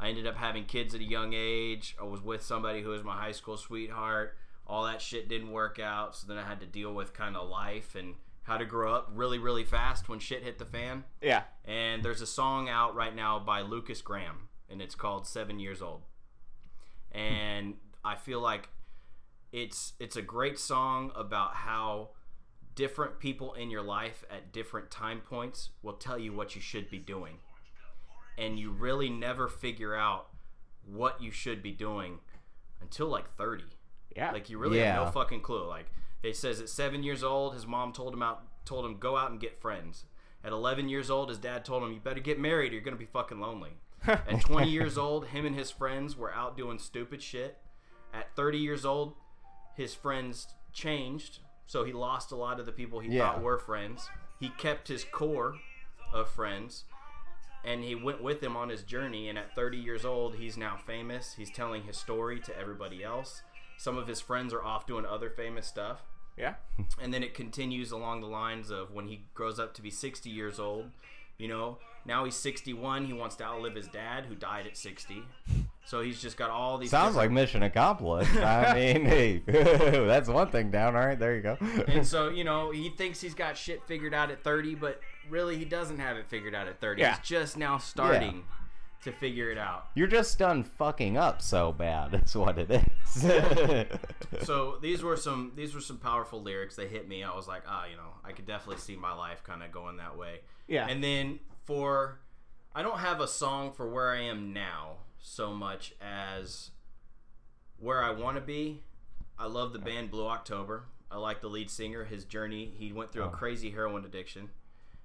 I ended up having kids at a young age. I was with somebody who was my high school sweetheart. All that shit didn't work out, so then I had to deal with kind of life and how to grow up really, really fast when shit hit the fan. Yeah. And there's a song out right now by Lukas Graham, and it's called Seven Years Old. And I feel like it's it's a great song about how different people in your life at different time points will tell you what you should be doing. And you really never figure out what you should be doing until like 30. Yeah. Like you really have no fucking clue. Like it says at seven years old, his mom told him out, told him go out and get friends. At 11 years old, his dad told him you better get married. or You're gonna be fucking lonely. At 20 years old, him and his friends were out doing stupid shit. At 30 years old, his friends changed, so he lost a lot of the people he Yeah. thought were friends. He kept his core of friends, and he went with him on his journey. And at 30 years old, he's now famous. He's telling his story to everybody else. Some of his friends are off doing other famous stuff. Yeah. And then it continues along the lines of when he grows up to be 60 years old. You know, now he's 61. He wants to outlive his dad, who died at 60. So he's just got all these. Sounds like mission accomplished. I mean, hey, that's one thing down. All right, there you go. And so, you know, he thinks he's got shit figured out at 30, but really he doesn't have it figured out at 30. Yeah. He's just now starting to figure it out. You're just done fucking up so bad. That's what it is. So these were some these were some powerful lyrics. They hit me. I was like, ah, you know, I could definitely see my life kind of going that way. Yeah. And then for I don't have a song for where I am now so much as where I want to be. I love the band Blue October. I like the lead singer, his journey. He went through a Oh. crazy heroin addiction.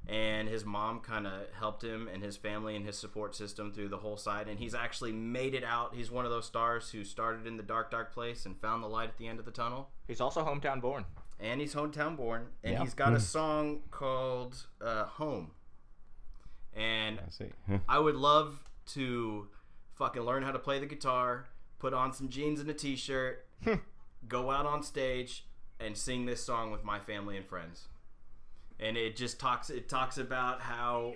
And his mom kind of helped him and his family and his support system through the whole side. And he's actually made it out. He's one of those stars who started in the dark, dark place and found the light at the end of the tunnel He's also hometown born. and he's hometown born, and Yeah. he's got a song called uh, "Home." And I see. I would love to fucking learn how to play the guitar, put on some jeans and a t-shirt, go out on stage, and sing this song with my family and friends. And it just talks. It talks about how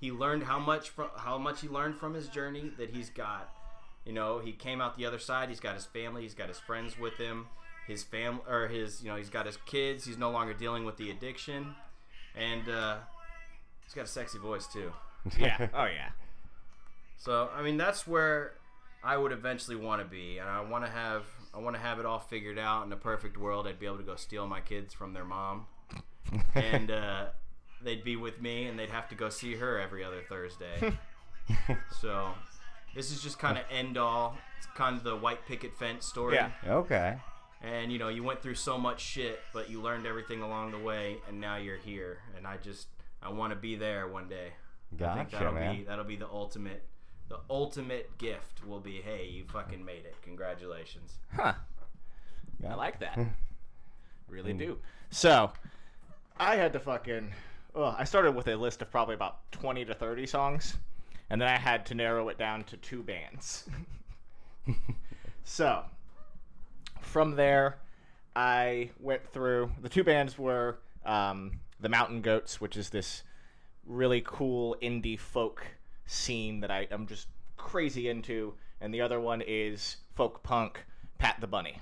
he learned how much from how much he learned from his journey that he's got. You know, he came out the other side. He's got his family. He's got his friends with him. His fam or his you know he's got his kids. He's no longer dealing with the addiction, and uh, he's got a sexy voice too. Yeah. oh yeah. So I mean that's where I would eventually want to be, and I want to have I want to have it all figured out. In a perfect world, I'd be able to go steal my kids from their mom, and uh, they'd be with me, and they'd have to go see her every other Thursday. so this is just kind of end all. It's kind of the white picket fence story. Yeah. okay. And you know, you went through so much shit, but you learned everything along the way, and now you're here. And I just I want to be there one day. I think that'll man. be that'll be the ultimate the ultimate gift will be hey you fucking made it congratulations Huh. Yeah. I like that. really do. So, I had to fucking. Well, I started with a list of probably about 20 to 30 songs, and then I had to narrow it down to two bands. so, from there, I went through. The two bands were um, the Mountain Goats, which is this really cool indie folk scene that I am just crazy into, and the other one is folk punk, Pat the Bunny.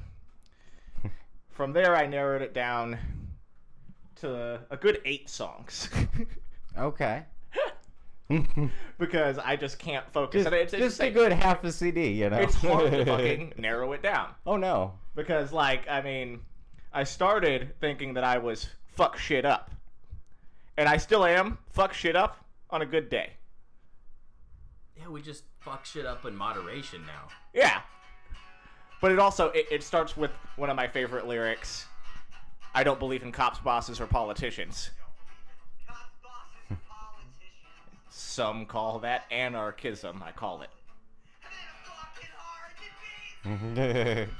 From there, I narrowed it down to a good eight songs Okay. because I just can't focus. just And it's, it's just a good half a CD, you know. It's hard to fucking narrow it down Oh no. because, like, I mean, I started thinking that I was fuck shit up, and I still am fuck shit up on a good day. yeah we just fuck shit up in moderation now Yeah. But it also it, it starts with one of my favorite lyrics. I don't believe in cops, bosses, or politicians. Some call that anarchism. I call it.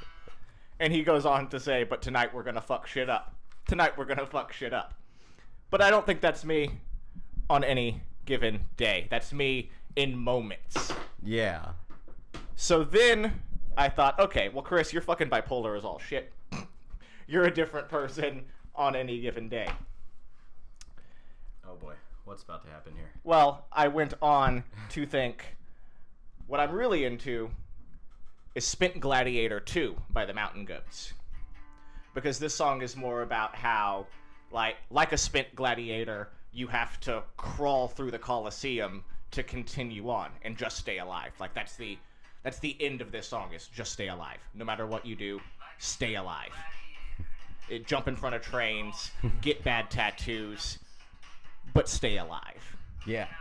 And he goes on to say, "But tonight we're gonna fuck shit up. Tonight we're gonna fuck shit up." But I don't think that's me on any given day. That's me in moments. yeah. So then I thought, okay, well, Chris, you're fucking bipolar as all shit. You're a different person on any given day. oh boy What's about to happen here? Well, I went on to think what I'm really into is Spent Gladiator 2 by the Mountain Goats. Because this song is more about how, like, like a spent gladiator, you have to crawl through the Colosseum to continue on and just stay alive. Like that's the that's the end of this song is just stay alive. No matter what you do, stay alive. It, jump in front of trains, get bad tattoos, but stay alive. Yeah.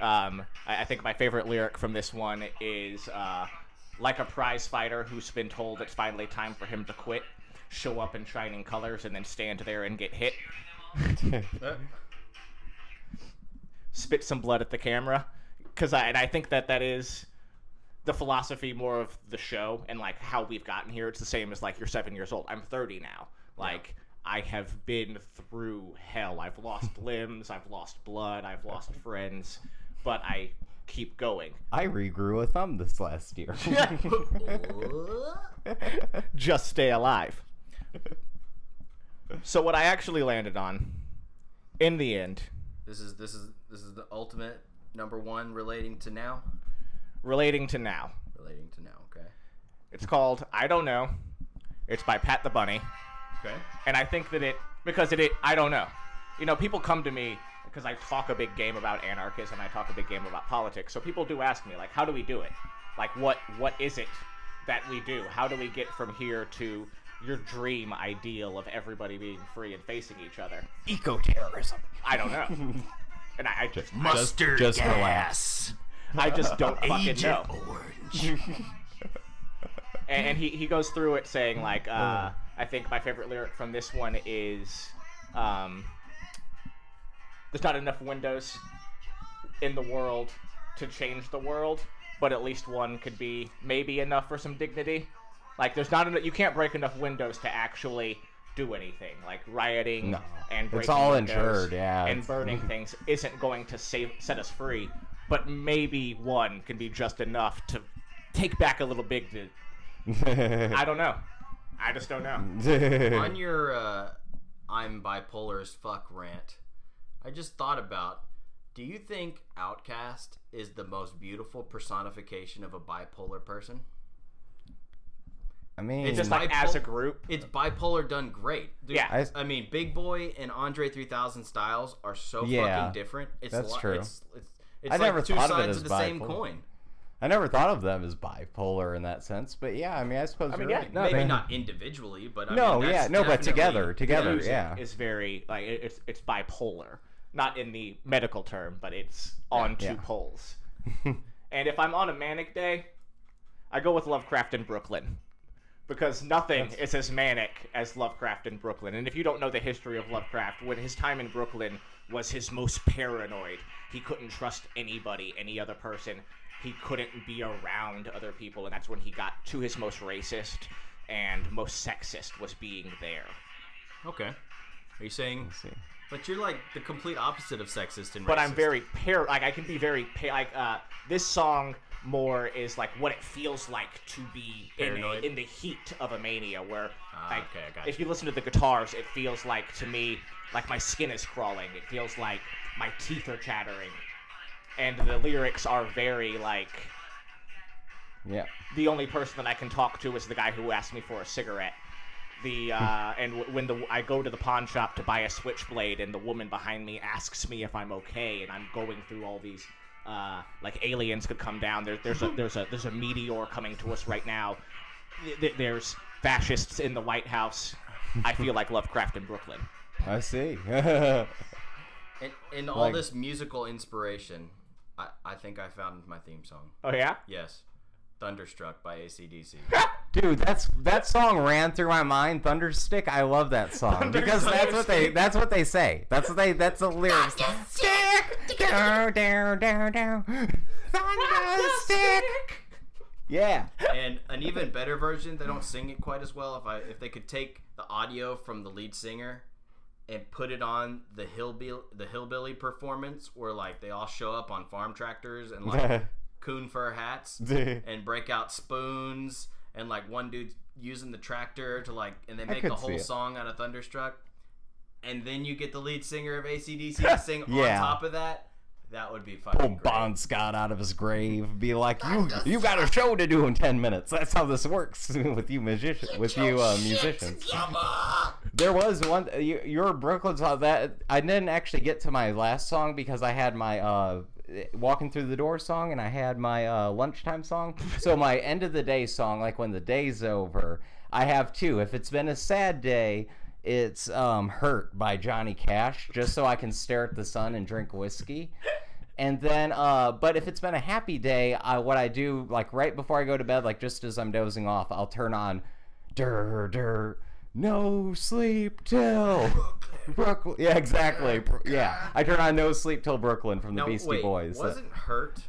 Um, I, I think my favorite lyric from this one is uh, like a prize fighter who's been told it's finally time for him to quit, show up in shining colors, and then stand there and get hit. Spit some blood at the camera, because I and I think that that is the philosophy more of the show and like how we've gotten here. It's the same as like you're seven years old. I'm 30 now. Like I have been through hell. I've lost limbs. I've lost blood. I've lost friends, but I keep going. I regrew a thumb this last year. Just stay alive. So what I actually landed on, in the end, This is this is this is the ultimate number one relating to now. Relating to now, Relating to now. Okay. it's called I Don't Know. It's by Pat the Bunny. Okay. and I think that it because it, it I don't know. You know, people come to me because I talk a big game about anarchism. And I talk a big game about politics. So people do ask me like, how do we do it? Like, what what is it that we do? How do we get from here to your dream ideal of everybody being free and facing each other? Eco terrorism. I don't know. and I, I just Mustard just gas. I just don't fucking Agent know. Orange. and, and he, he goes through it saying like uh, I think my favorite lyric from this one is um, there's not enough windows in the world to change the world, but at least one could be maybe enough for some dignity. Like there's not enough, you can't break enough windows to actually do anything. Like rioting No. and It's all windows insured, yeah, and burning things isn't going to save set us free. But maybe one can be just enough to take back a little big to I don't know. I just don't know. On your uh, I'm bipolar as fuck rant, I just thought about do you think OutKast is the most beautiful personification of a bipolar person? I mean, It's just like as a group. It's bipolar done great. Dude, Yeah. I- I, mean, Big Boi and Andre 3000 styles are so Yeah, fucking different. It's that's li- true. It's, it's, it's I like never two thought of it as of the same bipolar. coin. I never thought of them as bipolar in that sense, but yeah, I mean, I suppose I mean, you're yeah, right. no, Maybe they- not individually, but I No, mean, yeah, no, but together, together, yeah. is very like it's it's bipolar, not in the medical term, but it's on two Yeah. poles. and if I'm on a manic day, I go with Lovecraft in Brooklyn. Because nothing is as manic as Lovecraft in Brooklyn. And if you don't know the history of Lovecraft, when his time in Brooklyn was his most paranoid, he couldn't trust anybody, any other person. He couldn't be around other people, and that's when he got to his most racist and most sexist was being there. Okay. Are you saying? Let's see. But you're like the complete opposite of sexist and racist. but I'm very par like I can be very pa- like uh this song more is like what it feels like to be in, a, Paranoid? in the heat of a mania where Ah, like okay, I got if you listen to the guitars it feels like to me like my skin is crawling it feels like my teeth are chattering and the lyrics are very like Yeah. the only person that I can talk to is the guy who asked me for a cigarette. The uh, and w- when the I go to the pawn shop to buy a switchblade, and the woman behind me asks me if I'm okay, and I'm going through all these uh, like aliens could come down. There, there's a there's a there's a meteor coming to us right now. Th- th- There's fascists in the White House. I feel like Lovecraft in Brooklyn. I see. In, in all Like- this musical inspiration, I, I think I found my theme song. Oh yeah. Yes. Thunderstruck by ACDC. Dude, that's that song ran through my mind. Thunderstick. I love that song because that's what they that's what they say. That's what they that's the lyrics. Stick down down down down. Thunderstick. Yeah. and an even better version, they don't sing it quite as well. If I if they could take the audio from the lead singer and put it on the hillbilly the hillbilly performance, where like they all show up on farm tractors and like coon fur hats and break out spoons and like one dude using the tractor to like and they make the whole song out of thunderstruck. And then you get the lead singer of ACDC to sing Yeah. on top of that, that would be fucking Pull great. Bon Scott out of his grave, be like, "You, you got a show to do in ten minutes." That's how this works with you musician, with you uh, musicians. There was one. You, your Brooklyn song that I didn't actually get to my last song because I had my uh, walking through the door song and I had my uh, lunchtime song. So my end of the day song, like when the day's over, I have two. If it's been a sad day. It's um, "Hurt" by Johnny Cash, just so I can stare at the sun and drink whiskey. And then, uh, but if it's been a happy day, I, what I do, like right before I go to bed, like just as I'm dozing off, I'll turn on, dur dur, no sleep till Brooklyn. Yeah, exactly. Yeah, I turn on no sleep till Brooklyn from the No, Beastie wait, Boys. wasn't hurt?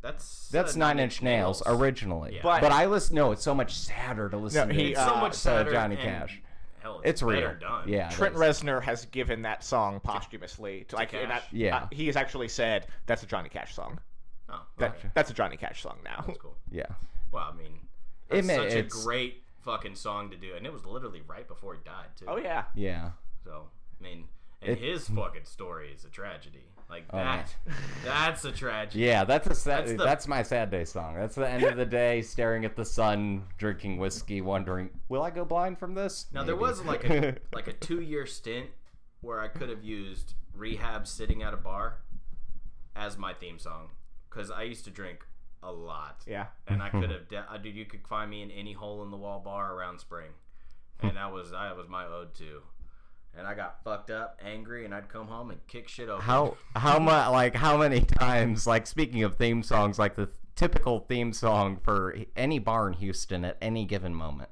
That's That's uh, Nine Inch Nails originally, Yeah. but, But- I listen. No, it's so much sadder to listen No, to. he, It's so uh, much sadder. Johnny and, Cash. Hell, It's better real. done. Yeah, Trent. Reznor has given that song posthumously. To, like, and I- Yeah. uh, he has actually said that's a Johnny Cash song. Oh, That. That's a Johnny Cash song now. That's cool. Yeah, Well, I mean, It that's ma- such a great fucking song to do, and it was literally right before he died too. Oh yeah. yeah. So, I mean, and It- his fucking story is a tragedy. Like Oh, that. That's a tragedy. Yeah, that's a sad, That's that's, my sad day song. That's the end of the day, staring at the sun, drinking whiskey, wondering, will I go blind from this? Now there was like a like a two year stint where I could have used Rehab sitting at a bar as my theme song because I used to drink a lot. Yeah. and I could have, de- uh, dude. You could find me in any hole in the wall bar around Spring, and that was that was my ode to. And I got fucked up, angry, and I'd come home and kick shit open. how how much like how many times like speaking of theme songs, like the typical theme song for any bar in Houston at any given moment.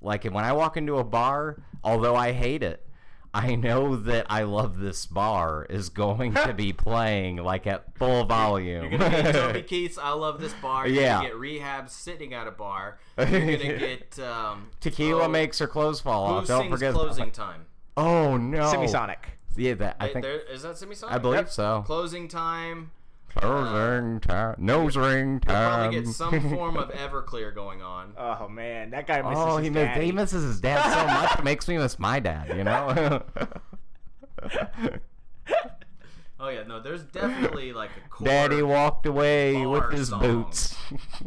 Like when I walk into a bar, although I hate it, I know that I love this bar is going to be playing like at full volume. You're gonna get Toby Keith's "I Love This Bar." You're Yeah. get Rehab sitting at a bar. You're gonna get um, Tequila oh, makes her clothes fall off. Don't forget. closing time? Oh no. Semisonic. Yeah, that I think there, is that Semisonic? I believe Yep. so. Closing time. Closing uh, time, nose ring time. Probably get some form of Everclear going on. Oh man, that guy misses oh, his he, miss, daddy. he misses his dad so much. It makes me miss my dad. You know. Oh yeah, no, there's definitely like a core. Daddy walked away with his song. boots.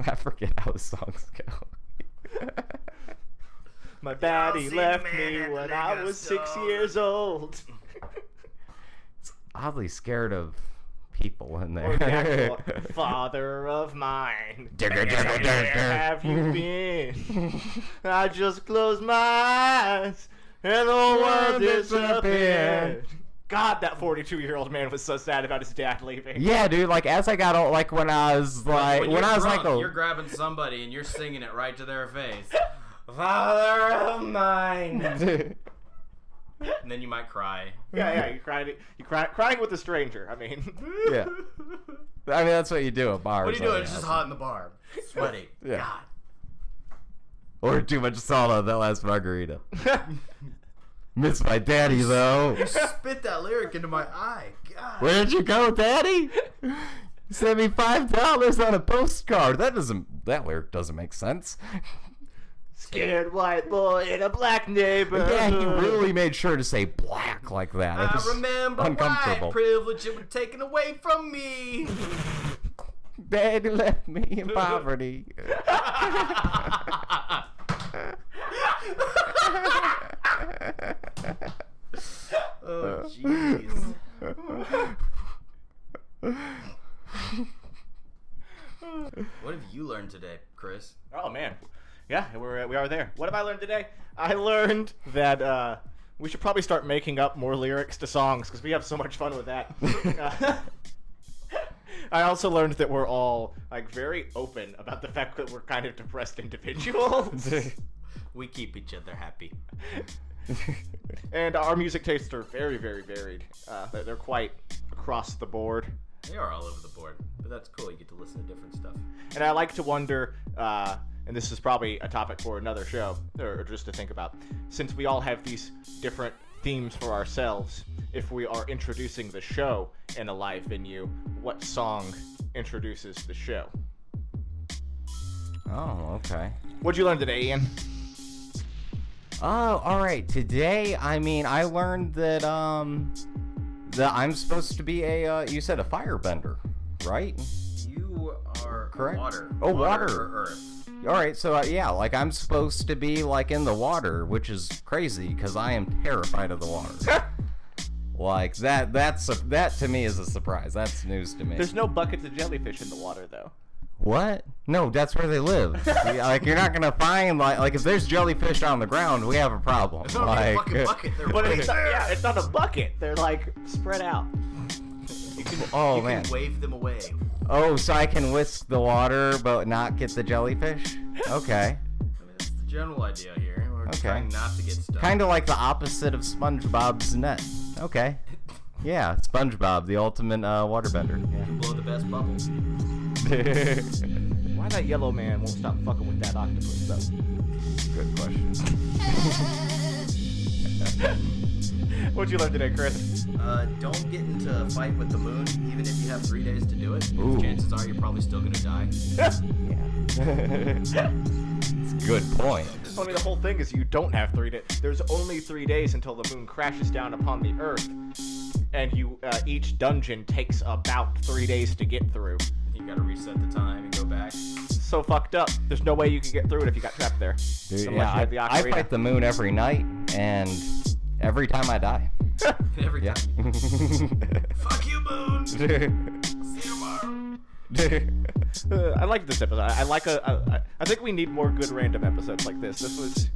I forget how the songs go. My daddy left me when I Lego was six years old. It's oddly scared of people in Or the there. Oh, actual Father of mine. Digger, digger, Where have you been? I just closed my eyes and the world disappeared. God, that 42 year old man was so sad about his dad leaving. yeah, dude. Like as I got old, like when I was like when, you're I was drunk, like a you're grabbing somebody and you're singing it right to their face, Father of mine. and then you might cry. yeah, yeah, you cried. You cry, crying with a stranger. I mean, yeah. I mean that's what you do at bars. What are you doing? It's just hot in the bar, sweaty. Yeah. God. Or too much salt on that last margarita. Miss my daddy though. You spit that lyric into my eye. God. Where'd you go, Daddy? You sent me five dollars on a postcard. That doesn't. That lyric doesn't make sense. Scared white boy in a black neighborhood. Yeah, he really made sure to say black like that. It I remember uncomfortable. white privilege it was taken away from me. Daddy left me in poverty. oh jeez. What have you learned today, Chris? Oh man, yeah, we're we are there. What have I learned today? I learned that uh, we should probably start making up more lyrics to songs because we have so much fun with that. Uh, I also learned that we're all like very open about the fact that we're kind of depressed individuals, We keep each other happy. and our music tastes are very, very varied. Uh, they're- they're quite across the board. They are all over the board, but that's cool. You get to listen to different stuff. And I like to wonder, uh, and this is probably a topic for another show, or, or just to think about, since we all have these different themes for ourselves, if we are introducing the show in a live venue, what song introduces the show? oh, okay. What'd you learn today, Ian? Oh, all right. Today, I mean, I learned that um, that I'm supposed to be a. Uh, you said a firebender, right? You are Correct. water. Oh, water. or earth. All right. So uh, yeah, like I'm supposed to be like in the water, which is crazy because I am terrified of the water. like that. That's a, that to me is a surprise. That's news to me. There's no buckets of jellyfish in the water though. What? No, that's where they live. Yeah, like you're not gonna find like like if there's jellyfish on the ground, we have a problem. It's not like, a fucking bucket. They're But it's not, yeah, it's not a bucket. They're like spread out. You can, Oh, you man. can wave them away. Oh, so I can whisk the water but not get the jellyfish? Okay. I mean, that's the general idea here. We're Okay. trying not to get stuck. Kind of like the opposite of SpongeBob's net. Okay. Yeah, SpongeBob, the ultimate uh, waterbender. blow the best bubble. Yeah. Why that yellow man won't stop fucking with that octopus though? Good question. What'd you learn today, Chris? Uh, don't get into a fight with the moon, even if you have three days to do it. Ooh. Chances are you're probably still gonna die. It's a good point. I mean, the whole thing is you don't have three days. There's only three days until the moon crashes down upon the Earth, and you uh, each dungeon takes about three days to get through. You gotta reset the time and go back. So fucked up. There's no way you can get through it if you got trapped there. Dude, Unless yeah, I, the I fight the moon every night, and every time I die. Every Yeah. time. Fuck you, moon. See you tomorrow. Uh, I like this episode. I, I like a. a- I- I think we need more good random episodes like this. This was.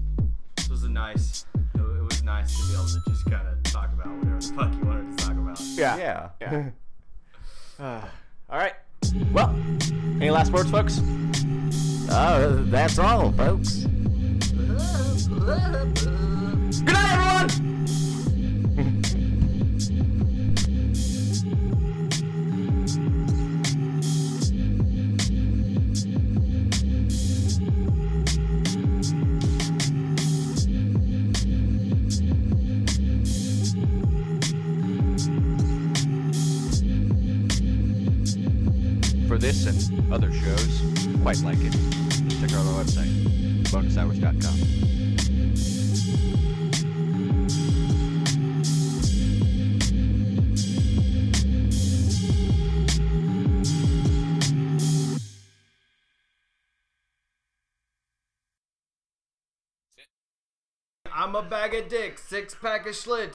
This was a nice. It it was nice to be able to just kind of talk about whatever the fuck you wanted to talk about. Yeah. yeah. Yeah. Uh, all right. Well, any last words, folks? Oh, that's all, folks. Good night, everyone. Other shows, quite like it, check out our website, bonushours.com. I'm a bag of dicks, six pack of Schlitz.